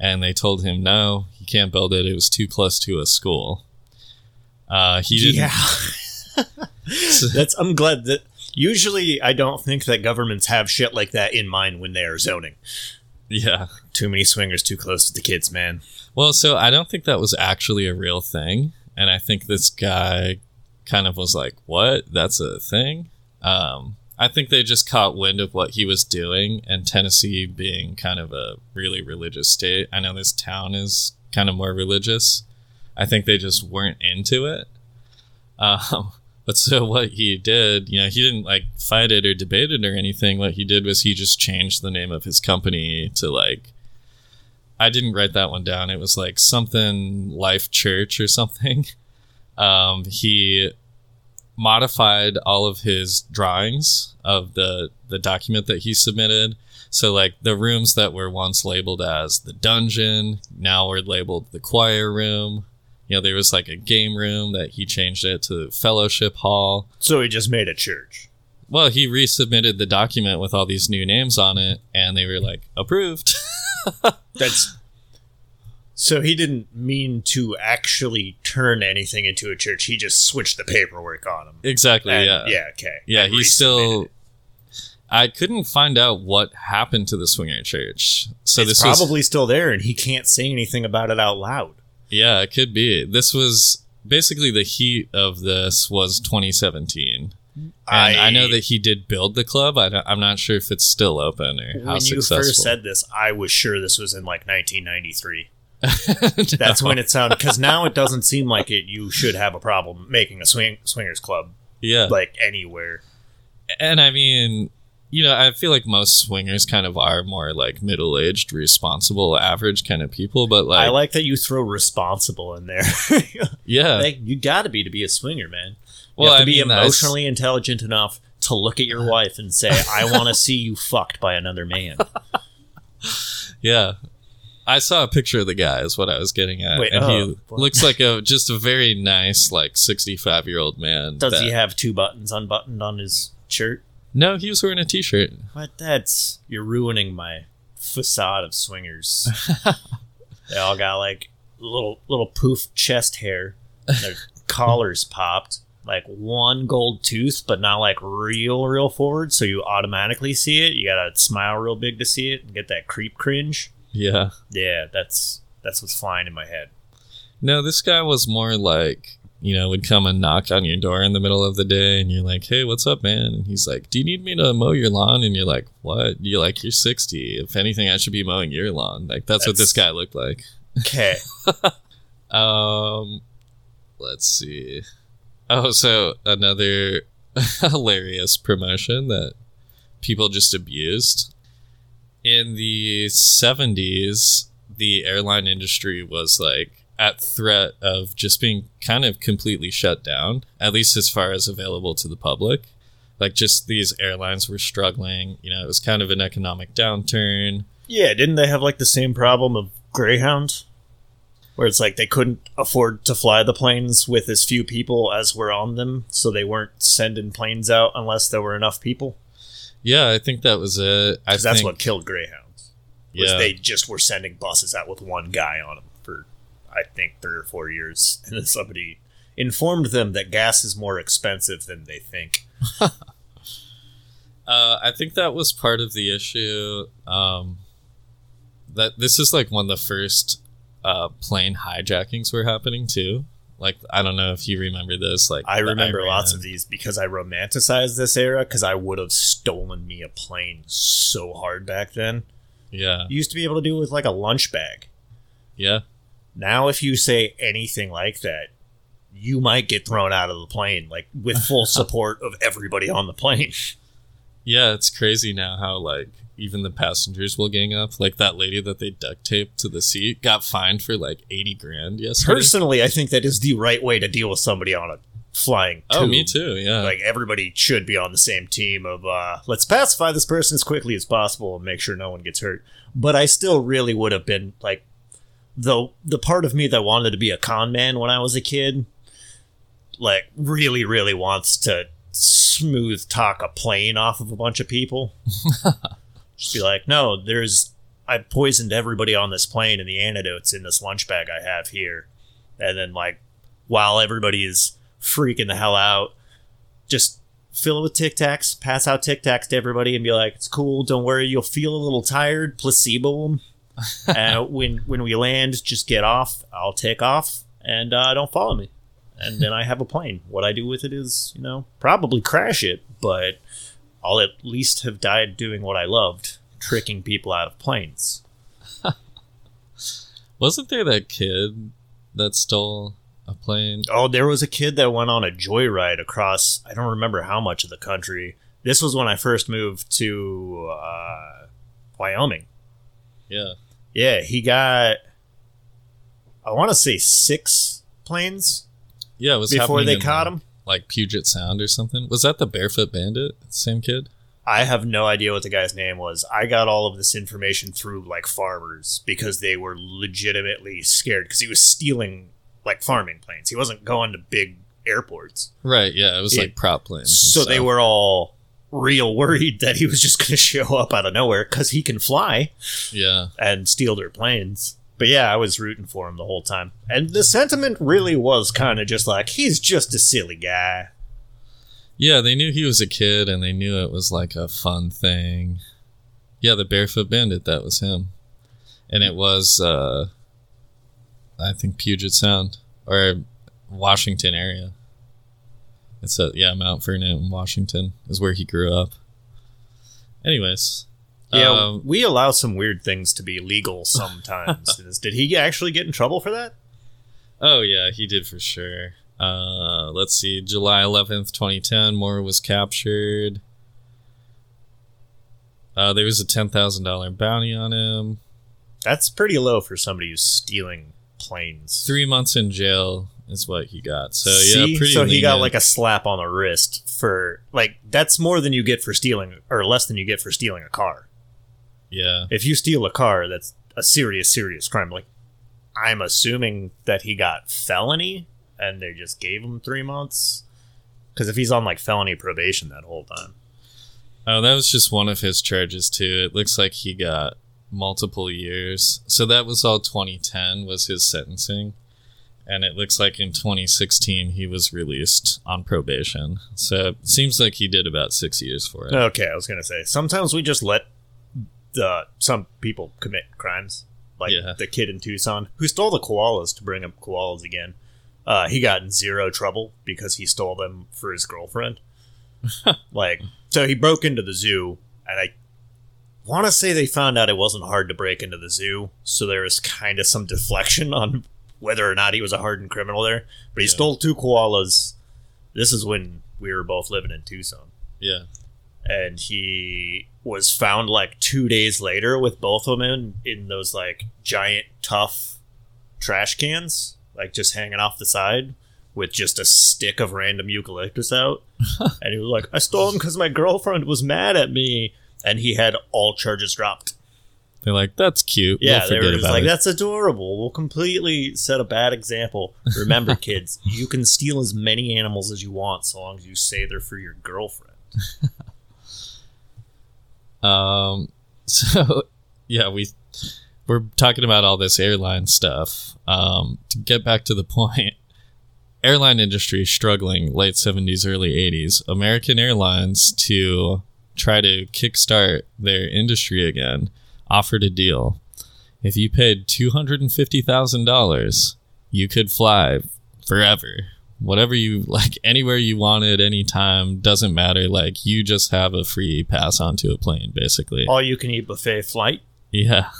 and they told him no, he can't build it. It was too close to a school. Uh, he didn't. Yeah. That's I'm glad that usually I don't think that governments have shit like that in mind when they are zoning. Yeah. Too many swingers too close to the kids, man. Well, so I don't think that was actually a real thing, and I think this guy kind of was like, "What? That's a thing." Um, I think they just caught wind of what he was doing, and Tennessee being kind of a really religious state. I know this town is kind of more religious. I think they just weren't into it. Um, but so what he did, you know, he didn't like fight it or debate it or anything. What he did was he just changed the name of his company to like I didn't write that one down. It was like something Life Church or something. Um, he modified all of his drawings of the the document that he submitted. So like the rooms that were once labeled as the dungeon now were labeled the choir room. You know, there was like a game room that he changed it to fellowship hall. So he just made a church. Well, he resubmitted the document with all these new names on it, and they were like approved. That's so he didn't mean to actually turn anything into a church. He just switched the paperwork on him. exactly. And- yeah. yeah, okay. Yeah, And he's resubmitted still. it. I couldn't find out what happened to the swinger church. So it's this was probably still there, and he can't say anything about it out loud. yeah, it could be. This was basically the heat of this was 2017, and I, know that he did build the club. I I'm not sure if it's still open or how successful. when you first said this, I was sure this was in like 1993. That's when it sounded because now it doesn't seem like it. You should have a problem making a swing swingers club yeah, like anywhere. and I mean, you know, I feel like most swingers kind of are more like middle aged, responsible, average kind of people. But like, I like that you throw responsible in there. yeah, like, you got to be to be a swinger, man. You Well, have to I be mean, emotionally intelligent enough to look at your wife and say, "I want to see you fucked by another man." Yeah. I saw a picture of the guy is what I was getting at. Wait, and oh, he what? looks like a just a very nice, like sixty five year old man. Does that- he have two buttons unbuttoned on his shirt? No, he was wearing a t shirt. But That's you're ruining my facade of swingers. they all got like little little poof chest hair. Their collars popped. Like one gold tooth, but not like real, real forward. So you automatically see it. You gotta smile real big to see it and get that creep cringe. Yeah. Yeah, that's that's what's flying in my head. No, this guy was more like, you know, would come and knock on your door in the middle of the day and you're like, Hey, what's up, man? And he's like, Do you need me to mow your lawn? And you're like, What? You're like, You're sixty. If anything, I should be mowing your lawn. Like that's, what this guy looked like. Okay. Um, let's see. Oh, so another hilarious promotion that people just abused. In the 70s, the airline industry was like at threat of just being kind of completely shut down, at least as far as available to the public. Like, just these airlines were struggling. You know, it was kind of an economic downturn. Yeah, didn't they have like the same problem of Greyhound? Where it's like they couldn't afford to fly the planes with as few people as were on them, so they weren't sending planes out unless there were enough people. Yeah, I think that was it. I that's think, what killed Greyhounds. Was yeah. they just were sending buses out with one guy on them for, I think, three or four years, and then somebody informed them that gas is more expensive than they think. Uh, I think that was part of the issue. Um, that this is like one of the first uh, plane hijackings were happening too. Like I don't know if you remember this. Like I remember lots of these because I romanticized this era because I would have stolen me a plane so hard back then. Yeah, You used to be able to do it with like a lunch bag. yeah, Now, if you say anything like that, you might get thrown out of the plane, like with full support of everybody on the plane. yeah. It's crazy now how like even the passengers will gang up. Like that lady that they duct taped to the seat got fined for like eighty grand yesterday. Personally, I think that is the right way to deal with somebody on a flying. oh, me too. Yeah, Like everybody should be on the same team of uh, let's pacify this person as quickly as possible and make sure no one gets hurt. But I still really would have been like the the part of me that wanted to be a con man when I was a kid. like really, really wants to smooth talk a plane off of a bunch of people. Just be like, no, there's I poisoned everybody on this plane and the antidotes in this lunch bag I have here. And then like while everybody is freaking the hell out, just fill it with Tic Tacs, pass out Tic Tacs to everybody, and be like, "It's cool. Don't worry. You'll feel a little tired. Placebo them. when when we land, just get off. I'll take off, and uh, don't follow me. And then I have a plane. What I do with it is, you know, probably crash it, but I'll at least have died doing what I loved, tricking people out of planes. Wasn't there that kid that stole a plane? Oh, there was a kid that went on a joyride across. I don't remember how much of the country. This was when I first moved to uh, Wyoming. Yeah. Yeah, he got. I want to say six planes Yeah, it was before they caught uh, him. Like Puget Sound or something. Was that the Barefoot Bandit? Same kid? I have no idea what the guy's name was. I got all of this information through like farmers because they were legitimately scared because he was stealing like farming planes. He wasn't going to big airports. Right, yeah. It was Yeah. like prop planes. So they were all real worried that he was just going to show up out of nowhere because he can fly Yeah. and steal their planes. But yeah, I was rooting for him the whole time. And the sentiment really was kind of just like, he's just a silly guy. Yeah, they knew he was a kid and they knew it was like a fun thing. Yeah, the Barefoot Bandit, that was him. And it was uh I think Puget Sound or Washington area. It's a yeah, Mount Vernon, Washington is where he grew up. Anyways. Yeah, um, we allow some weird things to be legal sometimes. Did he actually get in trouble for that? Oh yeah, he did for sure. Uh, let's see, July eleventh, twenty ten. Moore was captured. Uh, there was a ten thousand dollar bounty on him. That's pretty low for somebody who's stealing planes. Three months in jail is what he got. So yeah, pretty. so he got like a slap on the wrist for like that's more than you get for stealing or less than you get for stealing a car. Yeah, If you steal a car, that's a serious, serious crime. Like I'm assuming that he got felony and they just gave him three months. Because if he's on like felony probation that whole time, Oh, that was just one of his charges too. It looks like he got multiple years. So that was all 2010 was his sentencing. And it looks like in 2016 he was released on probation. So it seems like he did about 6 years for it. Okay, I was gonna say sometimes we just let the some people commit crimes, like Yeah. the kid in Tucson who stole the koalas to bring up koalas again. Uh, he got in zero trouble because he stole them for his girlfriend. like, so he broke into the zoo, and I want to say they found out it wasn't hard to break into the zoo, so there was kind of some deflection on whether or not he was a hardened criminal there. But he Yeah. stole two koalas. This is when we were both living in Tucson Yeah. And he was found like two days later with both of them in, in those like giant tough trash cans like just hanging off the side with just a stick of random eucalyptus out. And he was like i stole them because my girlfriend was mad at me. And he had all charges dropped. They're like, that's cute. yeah we'll they were just like it. that's adorable. We'll completely set a bad example. Remember kids you can steal as many animals as you want so long as you say they're for your girlfriend Um, so yeah, we we're talking about all this airline stuff. Um, to get back to the point, airline industry struggling late seventies, early eighties. American Airlines to try to kickstart their industry again offered a deal. If you paid two hundred and fifty thousand dollars, you could fly forever. Whatever you like, anywhere you want wanted, anytime, doesn't matter. Like you just have a free pass onto a plane, basically. all you can eat buffet flight Yeah.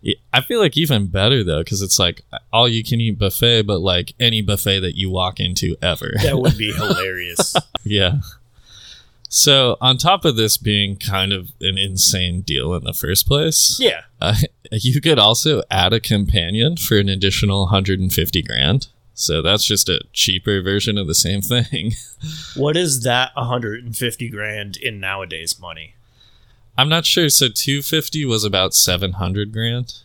Yeah, I feel like even better though, because it's like all you can eat buffet, but like any buffet that you walk into ever. That would be hilarious. yeah. So on top of this being kind of an insane deal in the first place, yeah. uh, you could also add a companion for an additional 150 grand. So that's just a cheaper version of the same thing. What is that 150 grand in nowadays money? I'm not sure. So 250 was about 700 grand.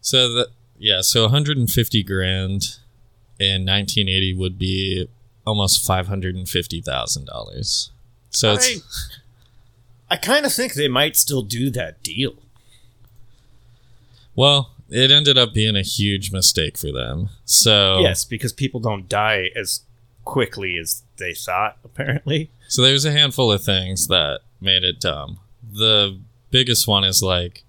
So that yeah, so 150 grand in 1980 would be almost $550,000. So it's I, I kind of think they might still do that deal. well, it ended up being a huge mistake for them. So Yes, because people don't die as quickly as they thought. Apparently, So there's a handful of things that made it dumb. The biggest one is like,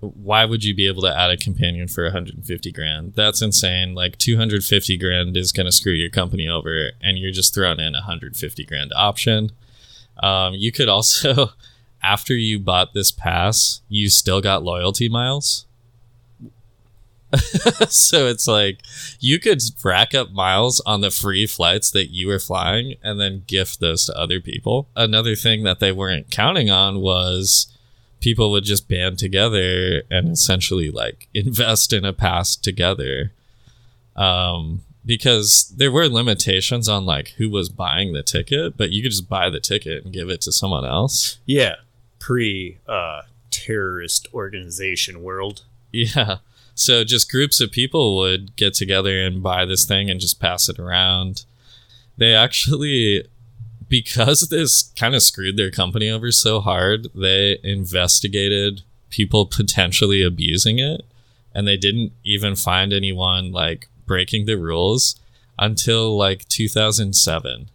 why would you be able to add a companion for 150 grand? That's insane. Like 250 grand is going to screw your company over, and you're just throwing in a 150 grand option. Um, you could also, after you bought this pass, you still got loyalty miles. so it's like you could rack up miles on the free flights that you were flying and then gift those to other people. Another thing that they weren't counting on was people would just band together and essentially like invest in a pass together. Um, because there were limitations on like who was buying the ticket, but you could just buy the ticket and give it to someone else. yeah, pre uh, terrorist organization world. Yeah. So just groups of people would get together and buy this thing and just pass it around. They actually, because this kind of screwed their company over so hard, they investigated people potentially abusing it. And they didn't even find anyone like breaking the rules until like 2007.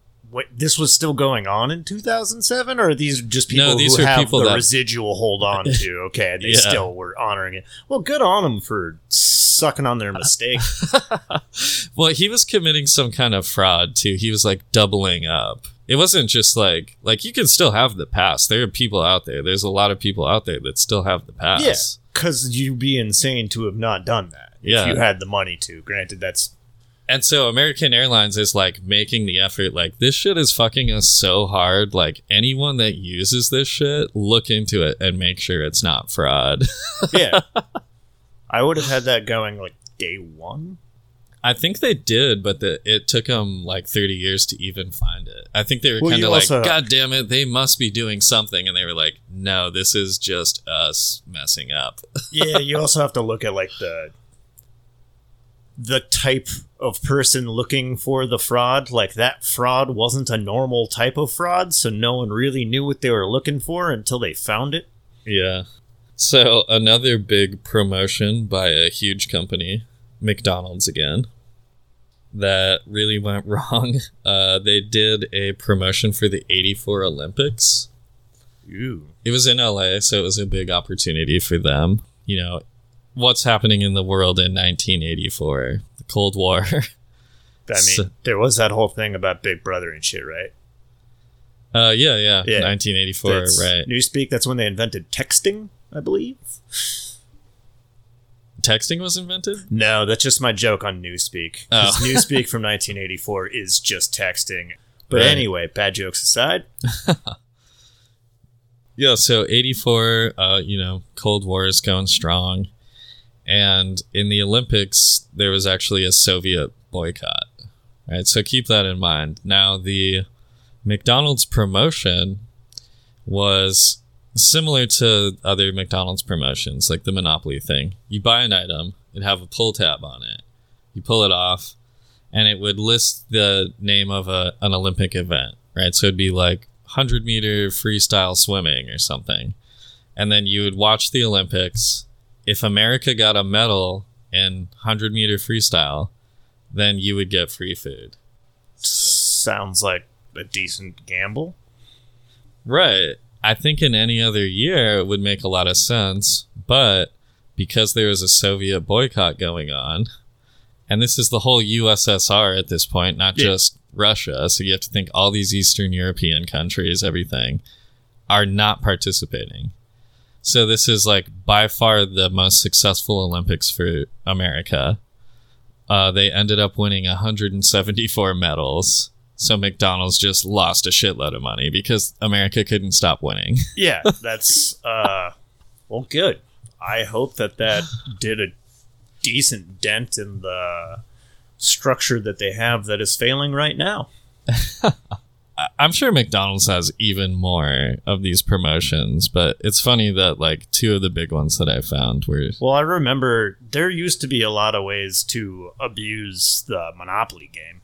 This was still going on in 2007, or are these just people No, these who have people the that- residual hold on to? Okay, they Yeah. still were honoring it. Well, good on them for sucking on their mistake. Well, he was committing some kind of fraud too. He was like doubling up. It wasn't just like like you can still have the pass. There are people out there. There's a lot of people out there that still have the pass. yeah, because you'd be insane to have not done that Yeah. if you had the money to. Granted, that's And so American Airlines is like making the effort like this shit is fucking us so hard. Like anyone that uses this shit, look into it and make sure it's not fraud. yeah. I would have had that going like day one. I think they did, but the, it took them like 30 years to even find it. I think they were Well, kind of like, also- God damn it, they must be doing something. And they were like, no, this is just us messing up. yeah, you also have to look at like the the type of person looking for the fraud. Like that fraud wasn't a normal type of fraud, so no one really knew what they were looking for until they found it. Yeah. So another big promotion by a huge company, McDonald's again, that really went wrong. Uh, they did a promotion for the 84 Olympics. Ooh. It was in LA, so it was a big opportunity for them. You know, what's happening in the world in 1984? Cold War. I mean, So- there was that whole thing about Big Brother and shit, right? Uh, yeah, yeah, Yeah. 1984, That's right? Newspeak, that's when they invented texting, I believe. Texting was invented. No, that's just my joke on Newspeak. Oh. Newspeak from 1984 is just texting. But Right. anyway, bad jokes aside. Yeah, so 84, uh, you know, Cold War is going strong. And in the Olympics, there was actually a Soviet boycott. Right? So keep that in mind. Now, the McDonald's promotion was similar to other McDonald's promotions, like the Monopoly thing. You buy an item, it'd have a pull tab on it. You pull it off, and it would list the name of a, an Olympic event, right? So it'd be like 100 meter freestyle swimming or something. And then you would watch the Olympics. If America got a medal in 100 meter freestyle, then you would get free food. Sounds like a decent gamble. Right. I think in any other year it would make a lot of sense, but because there was a Soviet boycott going on, and this is the whole USSR at this point, not Yeah. just Russia, so you have to think all these Eastern European countries, everything, are not participating. So this is like by far the most successful Olympics for America. Uh, they ended up winning 174 medals. So McDonald's just lost a shitload of money because America couldn't stop winning. Yeah, that's uh well good. I hope that that did a decent dent in the structure that they have that is failing right now. I'm sure McDonald's has even more of these promotions, but it's funny that like two of the big ones that I found were Well, I remember there used to be a lot of ways to abuse the Monopoly game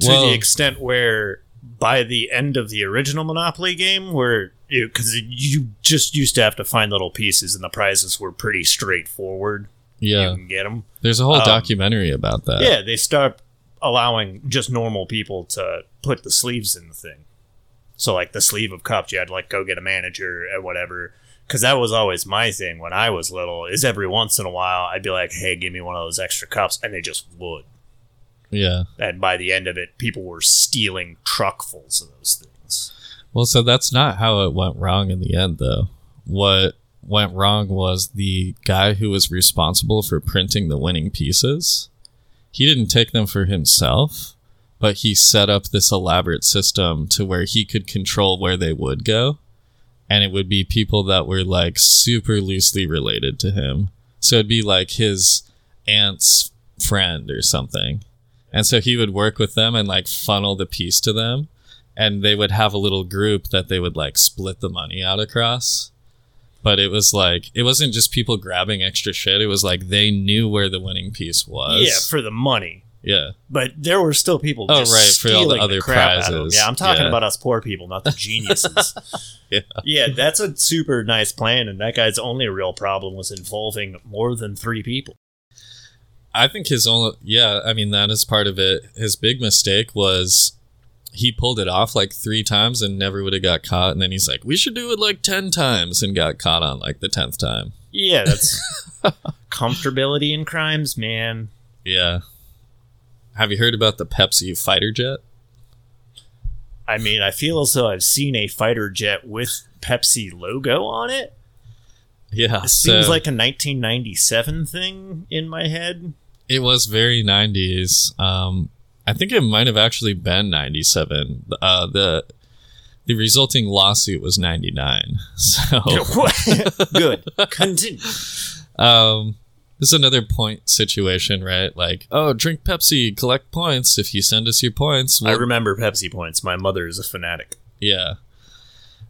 to Well- the extent where by the end of the original Monopoly game, where because you just used to have to find little pieces and the prizes were pretty straightforward. yeah. You can get them. There's a whole Um, documentary about that. yeah, they start allowing just normal people to put the sleeves in the thing. So like the sleeve of cups, you had to like go get a manager and whatever. Because that was always my thing when I was little. Is every once in a while I'd be like, "Hey, give me one of those extra cups," and they just would. yeah. And by the end of it, people were stealing truckfuls of those things. Well, so that's not how it went wrong in the end, though. What went wrong was the guy who was responsible for printing the winning pieces. He didn't take them for himself, but he set up this elaborate system to where he could control where they would go. And it would be people that were like super loosely related to him. So it'd be like his aunt's friend or something. And so he would work with them and like funnel the piece to them and they would have a little group that they would like split the money out across. But it was like it wasn't just people grabbing extra shit. It was like they knew where the winning piece was. Yeah, for the money. yeah. But there were still people. Oh, just right, for all the other crap out of them. prizes. Yeah, I'm talking Yeah. about us poor people, not the geniuses. Yeah. yeah, that's a super nice plan, and that guy's only real problem was involving more than three people. I think his only yeah, I mean that is part of it. His big mistake was he pulled it off like three times and never would have got caught. And then he's like, "We should do it like ten times," and got caught on like the tenth time. Yeah, that's comfortability in crimes, man. Yeah. Have you heard about the Pepsi fighter jet? I mean, I feel as though I've seen a fighter jet with Pepsi logo on it. Yeah, It seems so- like a 1997 thing in my head. It was very 90s. Um, I think it might have actually been 97. Uh, the the resulting lawsuit was 99. So Good. Continue. um, this is another point situation, right? Like, oh, drink Pepsi, collect points. If you send us your points, I we'll remember Pepsi points. My mother is a fanatic. Yeah.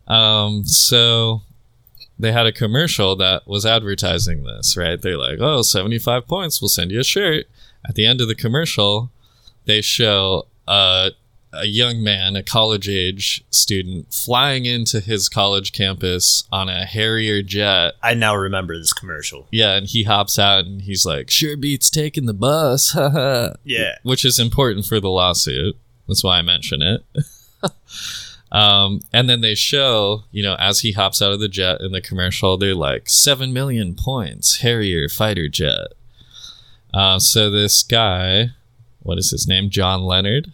Um, so they had a commercial that was advertising this, right? They're like, oh, 75 points, we'll send you a shirt. At the end of the commercial, they show a, a young man, a college age student, flying into his college campus on a Harrier jet. I now remember this commercial. Yeah, and he hops out and he's like, sure beats taking the bus. haha." Yeah. which is important for the lawsuit. That's why I mention it. um, and then they show, you know, as he hops out of the jet in the commercial, they're like seven million points, Harrier fighter jet. Uh, so this guy, what is his name? John Leonard.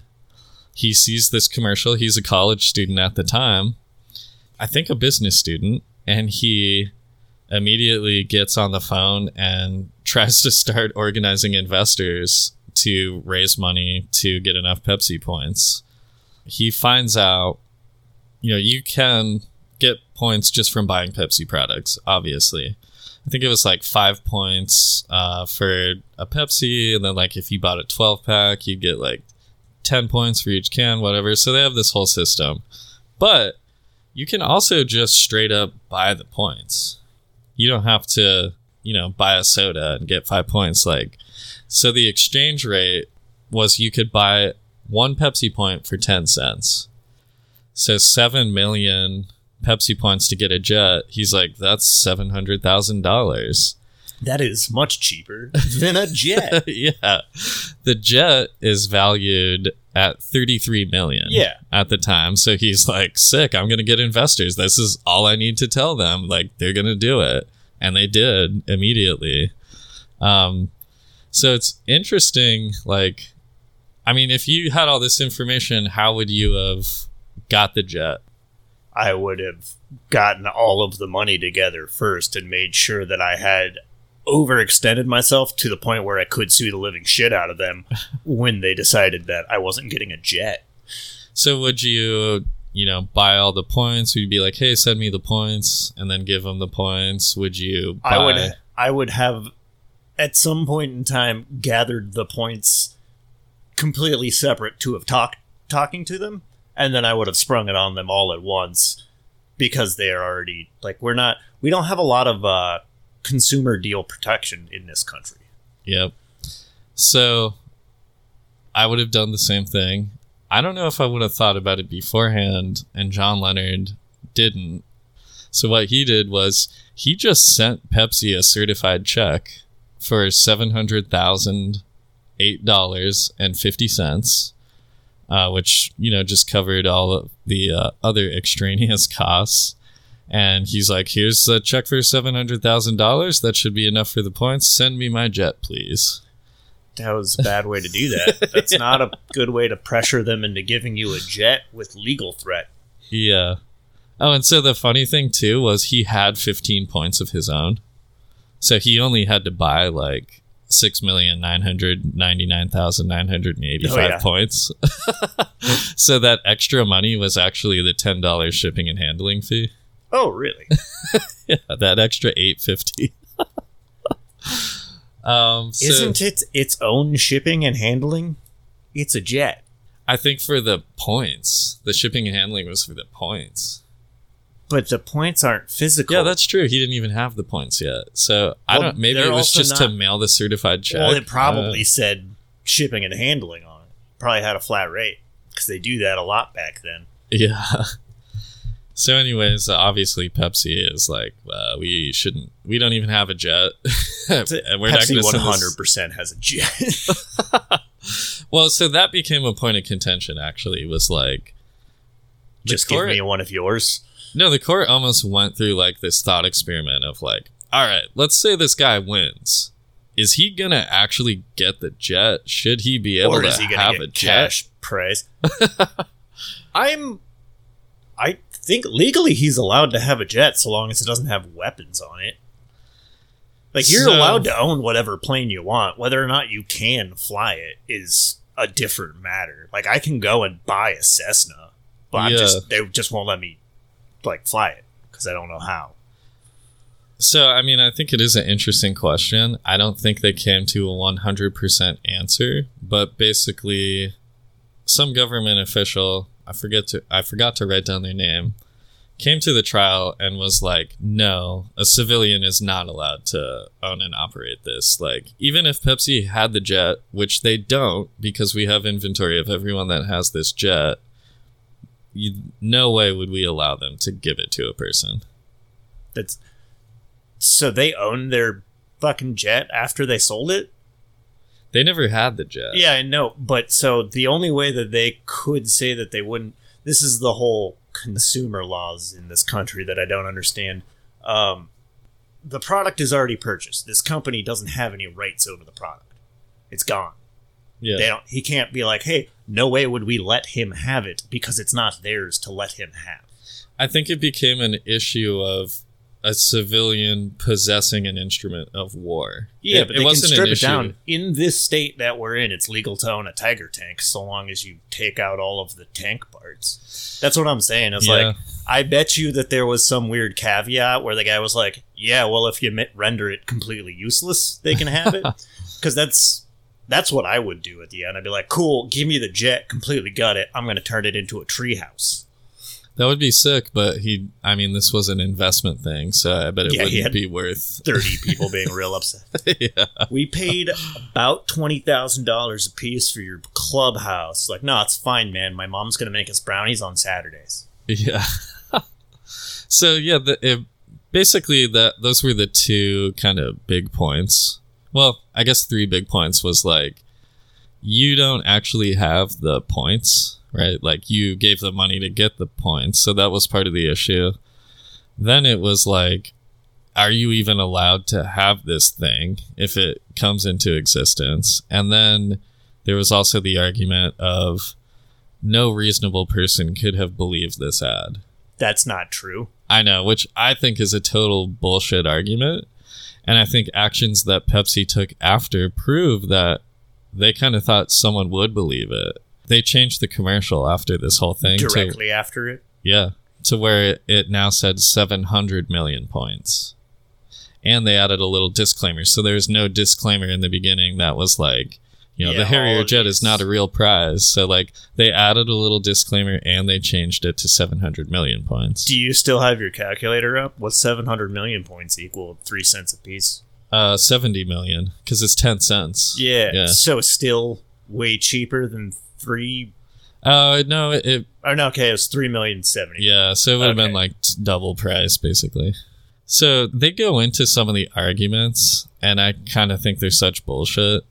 He sees this commercial. He's a college student at the time, I think a business student, and he immediately gets on the phone and tries to start organizing investors to raise money to get enough Pepsi points. He finds out, you know, you can get points just from buying Pepsi products, obviously. I think it was like five points uh, for a Pepsi, and then like if you bought a 12 pack, you'd get like 10 points for each can, whatever. So they have this whole system. But you can also just straight up buy the points. You don't have to, you know, buy a soda and get five points. Like, so the exchange rate was you could buy one Pepsi point for 10 cents. So 7 million Pepsi points to get a jet. He's like, that's $700,000. That is much cheaper than a jet. yeah. The jet is valued at 33 million Yeah. at the time. So he's like, sick, I'm going to get investors. This is all I need to tell them. Like, they're going to do it. And they did immediately. Um, so it's interesting. Like, I mean, if you had all this information, how would you have got the jet? I would have gotten all of the money together first and made sure that I had overextended myself to the point where I could sue the living shit out of them when they decided that I wasn't getting a jet. So would you, you know, buy all the points? Would you be like, hey, send me the points and then give them the points? Would you buy? I would I would have at some point in time gathered the points completely separate to have talked talking to them and then I would have sprung it on them all at once because they are already like we're not we don't have a lot of uh, consumer deal protection in this country. Yep. So I would have done the same thing. I don't know if I would have thought about it beforehand, and John Leonard didn't. So what he did was he just sent Pepsi a certified check for seven hundred thousand eight dollars and fifty cents, uh, which you know just covered all of the uh, other extraneous costs. And he's like, "Here's a check for seven hundred thousand dollars. That should be enough for the points. Send me my jet, please." That was a bad way to do that. That's not a good way to pressure them into giving you a jet with legal threat. Yeah. Oh, and so the funny thing too was he had 15 points of his own. So he only had to buy like six million nine hundred ninety nine thousand nine hundred and eighty five Oh, yeah. points. so that extra money was actually the ten dollars shipping and handling fee. Oh, really? Yeah, that extra eight fifty. um, so Isn't it its own shipping and handling? It's a jet. I think for the points, the shipping and handling was for the points. But the points aren't physical. Yeah, that's true. He didn't even have the points yet. So I Well, don't. Maybe it was just to mail the certified check. Well, it probably Uh, said shipping and handling on it. Probably had a flat rate because they do that a lot back then. yeah. So, anyways, obviously Pepsi is like, uh, we shouldn't. We don't even have a jet, and we're not Pepsi one hundred percent has a jet. Well, so that became a point of contention. Actually, was like, Just give me one of yours. No, the court almost went through like this thought experiment of like, all right, let's say this guy wins. Is he gonna actually get the jet? Should he be able or to he have a get jet? cash prize? I'm. I think legally he's allowed to have a jet so long as it doesn't have weapons on it. Like you're So- allowed to own whatever plane you want. Whether or not you can fly it is a different matter. Like I can go and buy a Cessna, but I'm Yeah. just they just won't let me like fly it because I don't know how. So, I mean, I think it is an interesting question. I don't think they came to a 100% answer, but basically, some government official, I forget to, I forgot to write down their name, came to the trial and was like, no, a civilian is not allowed to own and operate this. Like, even if Pepsi had the jet, which they don't because we have inventory of everyone that has this jet, you, no way would we allow them to give it to a person. That's so they own their fucking jet after they sold it. They never had the jet. Yeah, I know, but so the only way that they could say that they wouldn't. This is the whole consumer laws in this country that I don't understand. Um, the product is already purchased. This company doesn't have any rights over the product. It's gone. Yeah. They don't. He can't be like, "Hey, no way would we let him have it because it's not theirs to let him have." I think it became an issue of a civilian possessing an instrument of war. Yeah, it, but it they can wasn't strip it issue. down. In this state that we're in, it's legal to own a Tiger tank so long as you take out all of the tank parts. That's what I'm saying. It's Yeah. like I bet you that there was some weird caveat where the guy was like, "Yeah, well, if you render it completely useless, they can have it." Because that's that's what I would do at the end. I'd be like, "Cool, give me the jet, completely gut it. I'm going to turn it into a treehouse." That would be sick, but he. I mean, this was an investment thing, so I bet it Yeah, wouldn't be worth. Thirty people being real upset. yeah. we paid about twenty thousand dollars a piece for your clubhouse. Like, no, it's fine, man. My mom's gonna make us brownies on Saturdays. Yeah. so yeah, the, it, basically that those were the two kind of big points. Well, I guess three big points was like you don't actually have the points, right? Like you gave the money to get the points, so that was part of the issue. Then it was like are you even allowed to have this thing if it comes into existence? And then there was also the argument of no reasonable person could have believed this ad. That's not true. I know, which I think is a total bullshit argument. And I think actions that Pepsi took after prove that they kind of thought someone would believe it. They changed the commercial after this whole thing to Directly after it. yeah, to where it, it now said 700 million points. And they added a little disclaimer. So there was no disclaimer in the beginning that was like You know, Yeah, the Harrier jet is not a real prize. So like they added a little disclaimer and they changed it to 700 million points. Do you still have your calculator up? What's 700 million points equal? Three cents a piece. Uh, 70 million because it's 10 cents. Yeah. Yeah. So it's still way cheaper than three. Oh no, it, it Or no, okay, it was three million seventy. Yeah, so it would have Okay. been like double price basically. So they go into some of the arguments, and I kind of think they're such bullshit.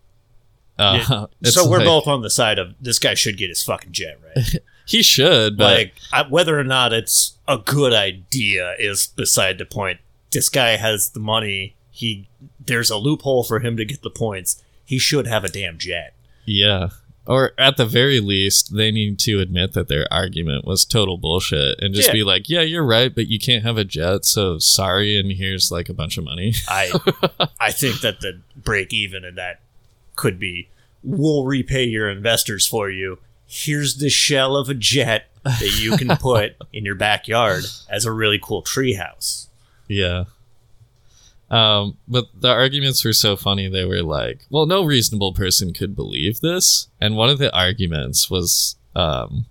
Uh, Yeah. So we're like- both on the side of this guy should get his fucking jet right. He should, but like I, whether or not it's a good idea is beside the point. This guy has the money. He there's a loophole for him to get the points. He should have a damn jet. yeah. Or at the very least, they need to admit that their argument was total bullshit and just Yeah. be like, "Yeah, you're right, but you can't have a jet, so sorry." And here's like a bunch of money. I I think that the break even in that could be we'll repay your investors for you. Here's the shell of a jet that you can put in your backyard as a really cool treehouse. Yeah. Um, but the arguments were so funny. They were like, well, no reasonable person could believe this. And one of the arguments was, um,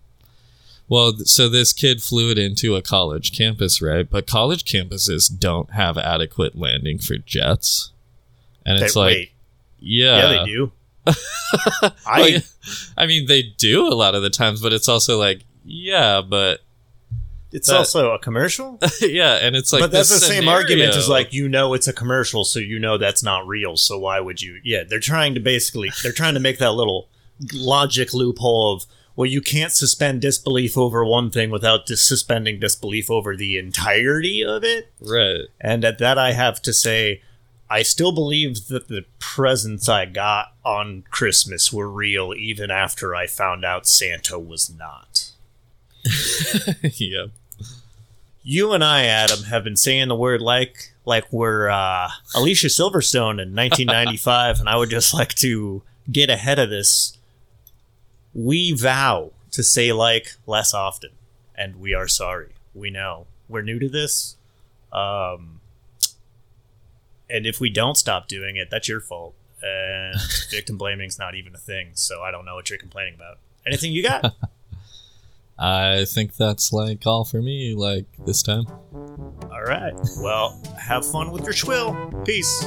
well, so this kid flew it into a college campus, right? But college campuses don't have adequate landing for jets. And it's They- like, wait, yeah. yeah, they do. I yeah, I mean, they do a lot of the times, but it's also like, yeah, but it's that- also a commercial. yeah, and it's like, but that's the this same argument as like you know it's a commercial, so you know that's not real. So why would you? Yeah, they're trying to basically they're trying to make that little logic loophole of well, you can't suspend disbelief over one thing without dis- suspending disbelief over the entirety of it. right. And at that, I have to say, I still believe that the presents I got on Christmas were real, even after I found out Santa was not. yeah. you and I, Adam, have been saying the word like like we're uh, Alicia Silverstone in 1995, and I would just like to get ahead of this. We vow to say like less often, and we are sorry. We know we're new to this, um, and if we don't stop doing it, that's your fault. And victim blaming's not even a thing, so I don't know what you're complaining about. Anything you got? I think that's like all for me, like this time. All right. Well, have fun with your swill. Peace.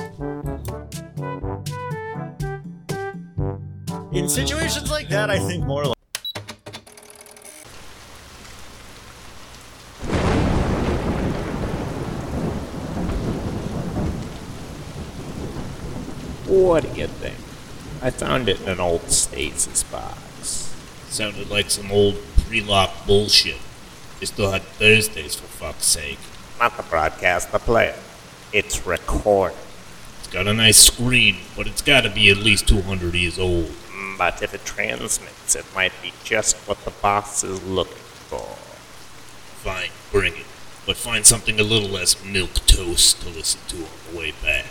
In situations like that, I think more like. What do you think? I found it in an old stasis box. Sounded like some old pre-lock bullshit. They still had Thursdays for fuck's sake. Not the broadcast, the player. It's recorded. It's got a nice screen, but it's gotta be at least 200 years old. Mm, But if it transmits, it might be just what the boss is looking for. Fine, bring it. But find something a little less milk toast to listen to on the way back.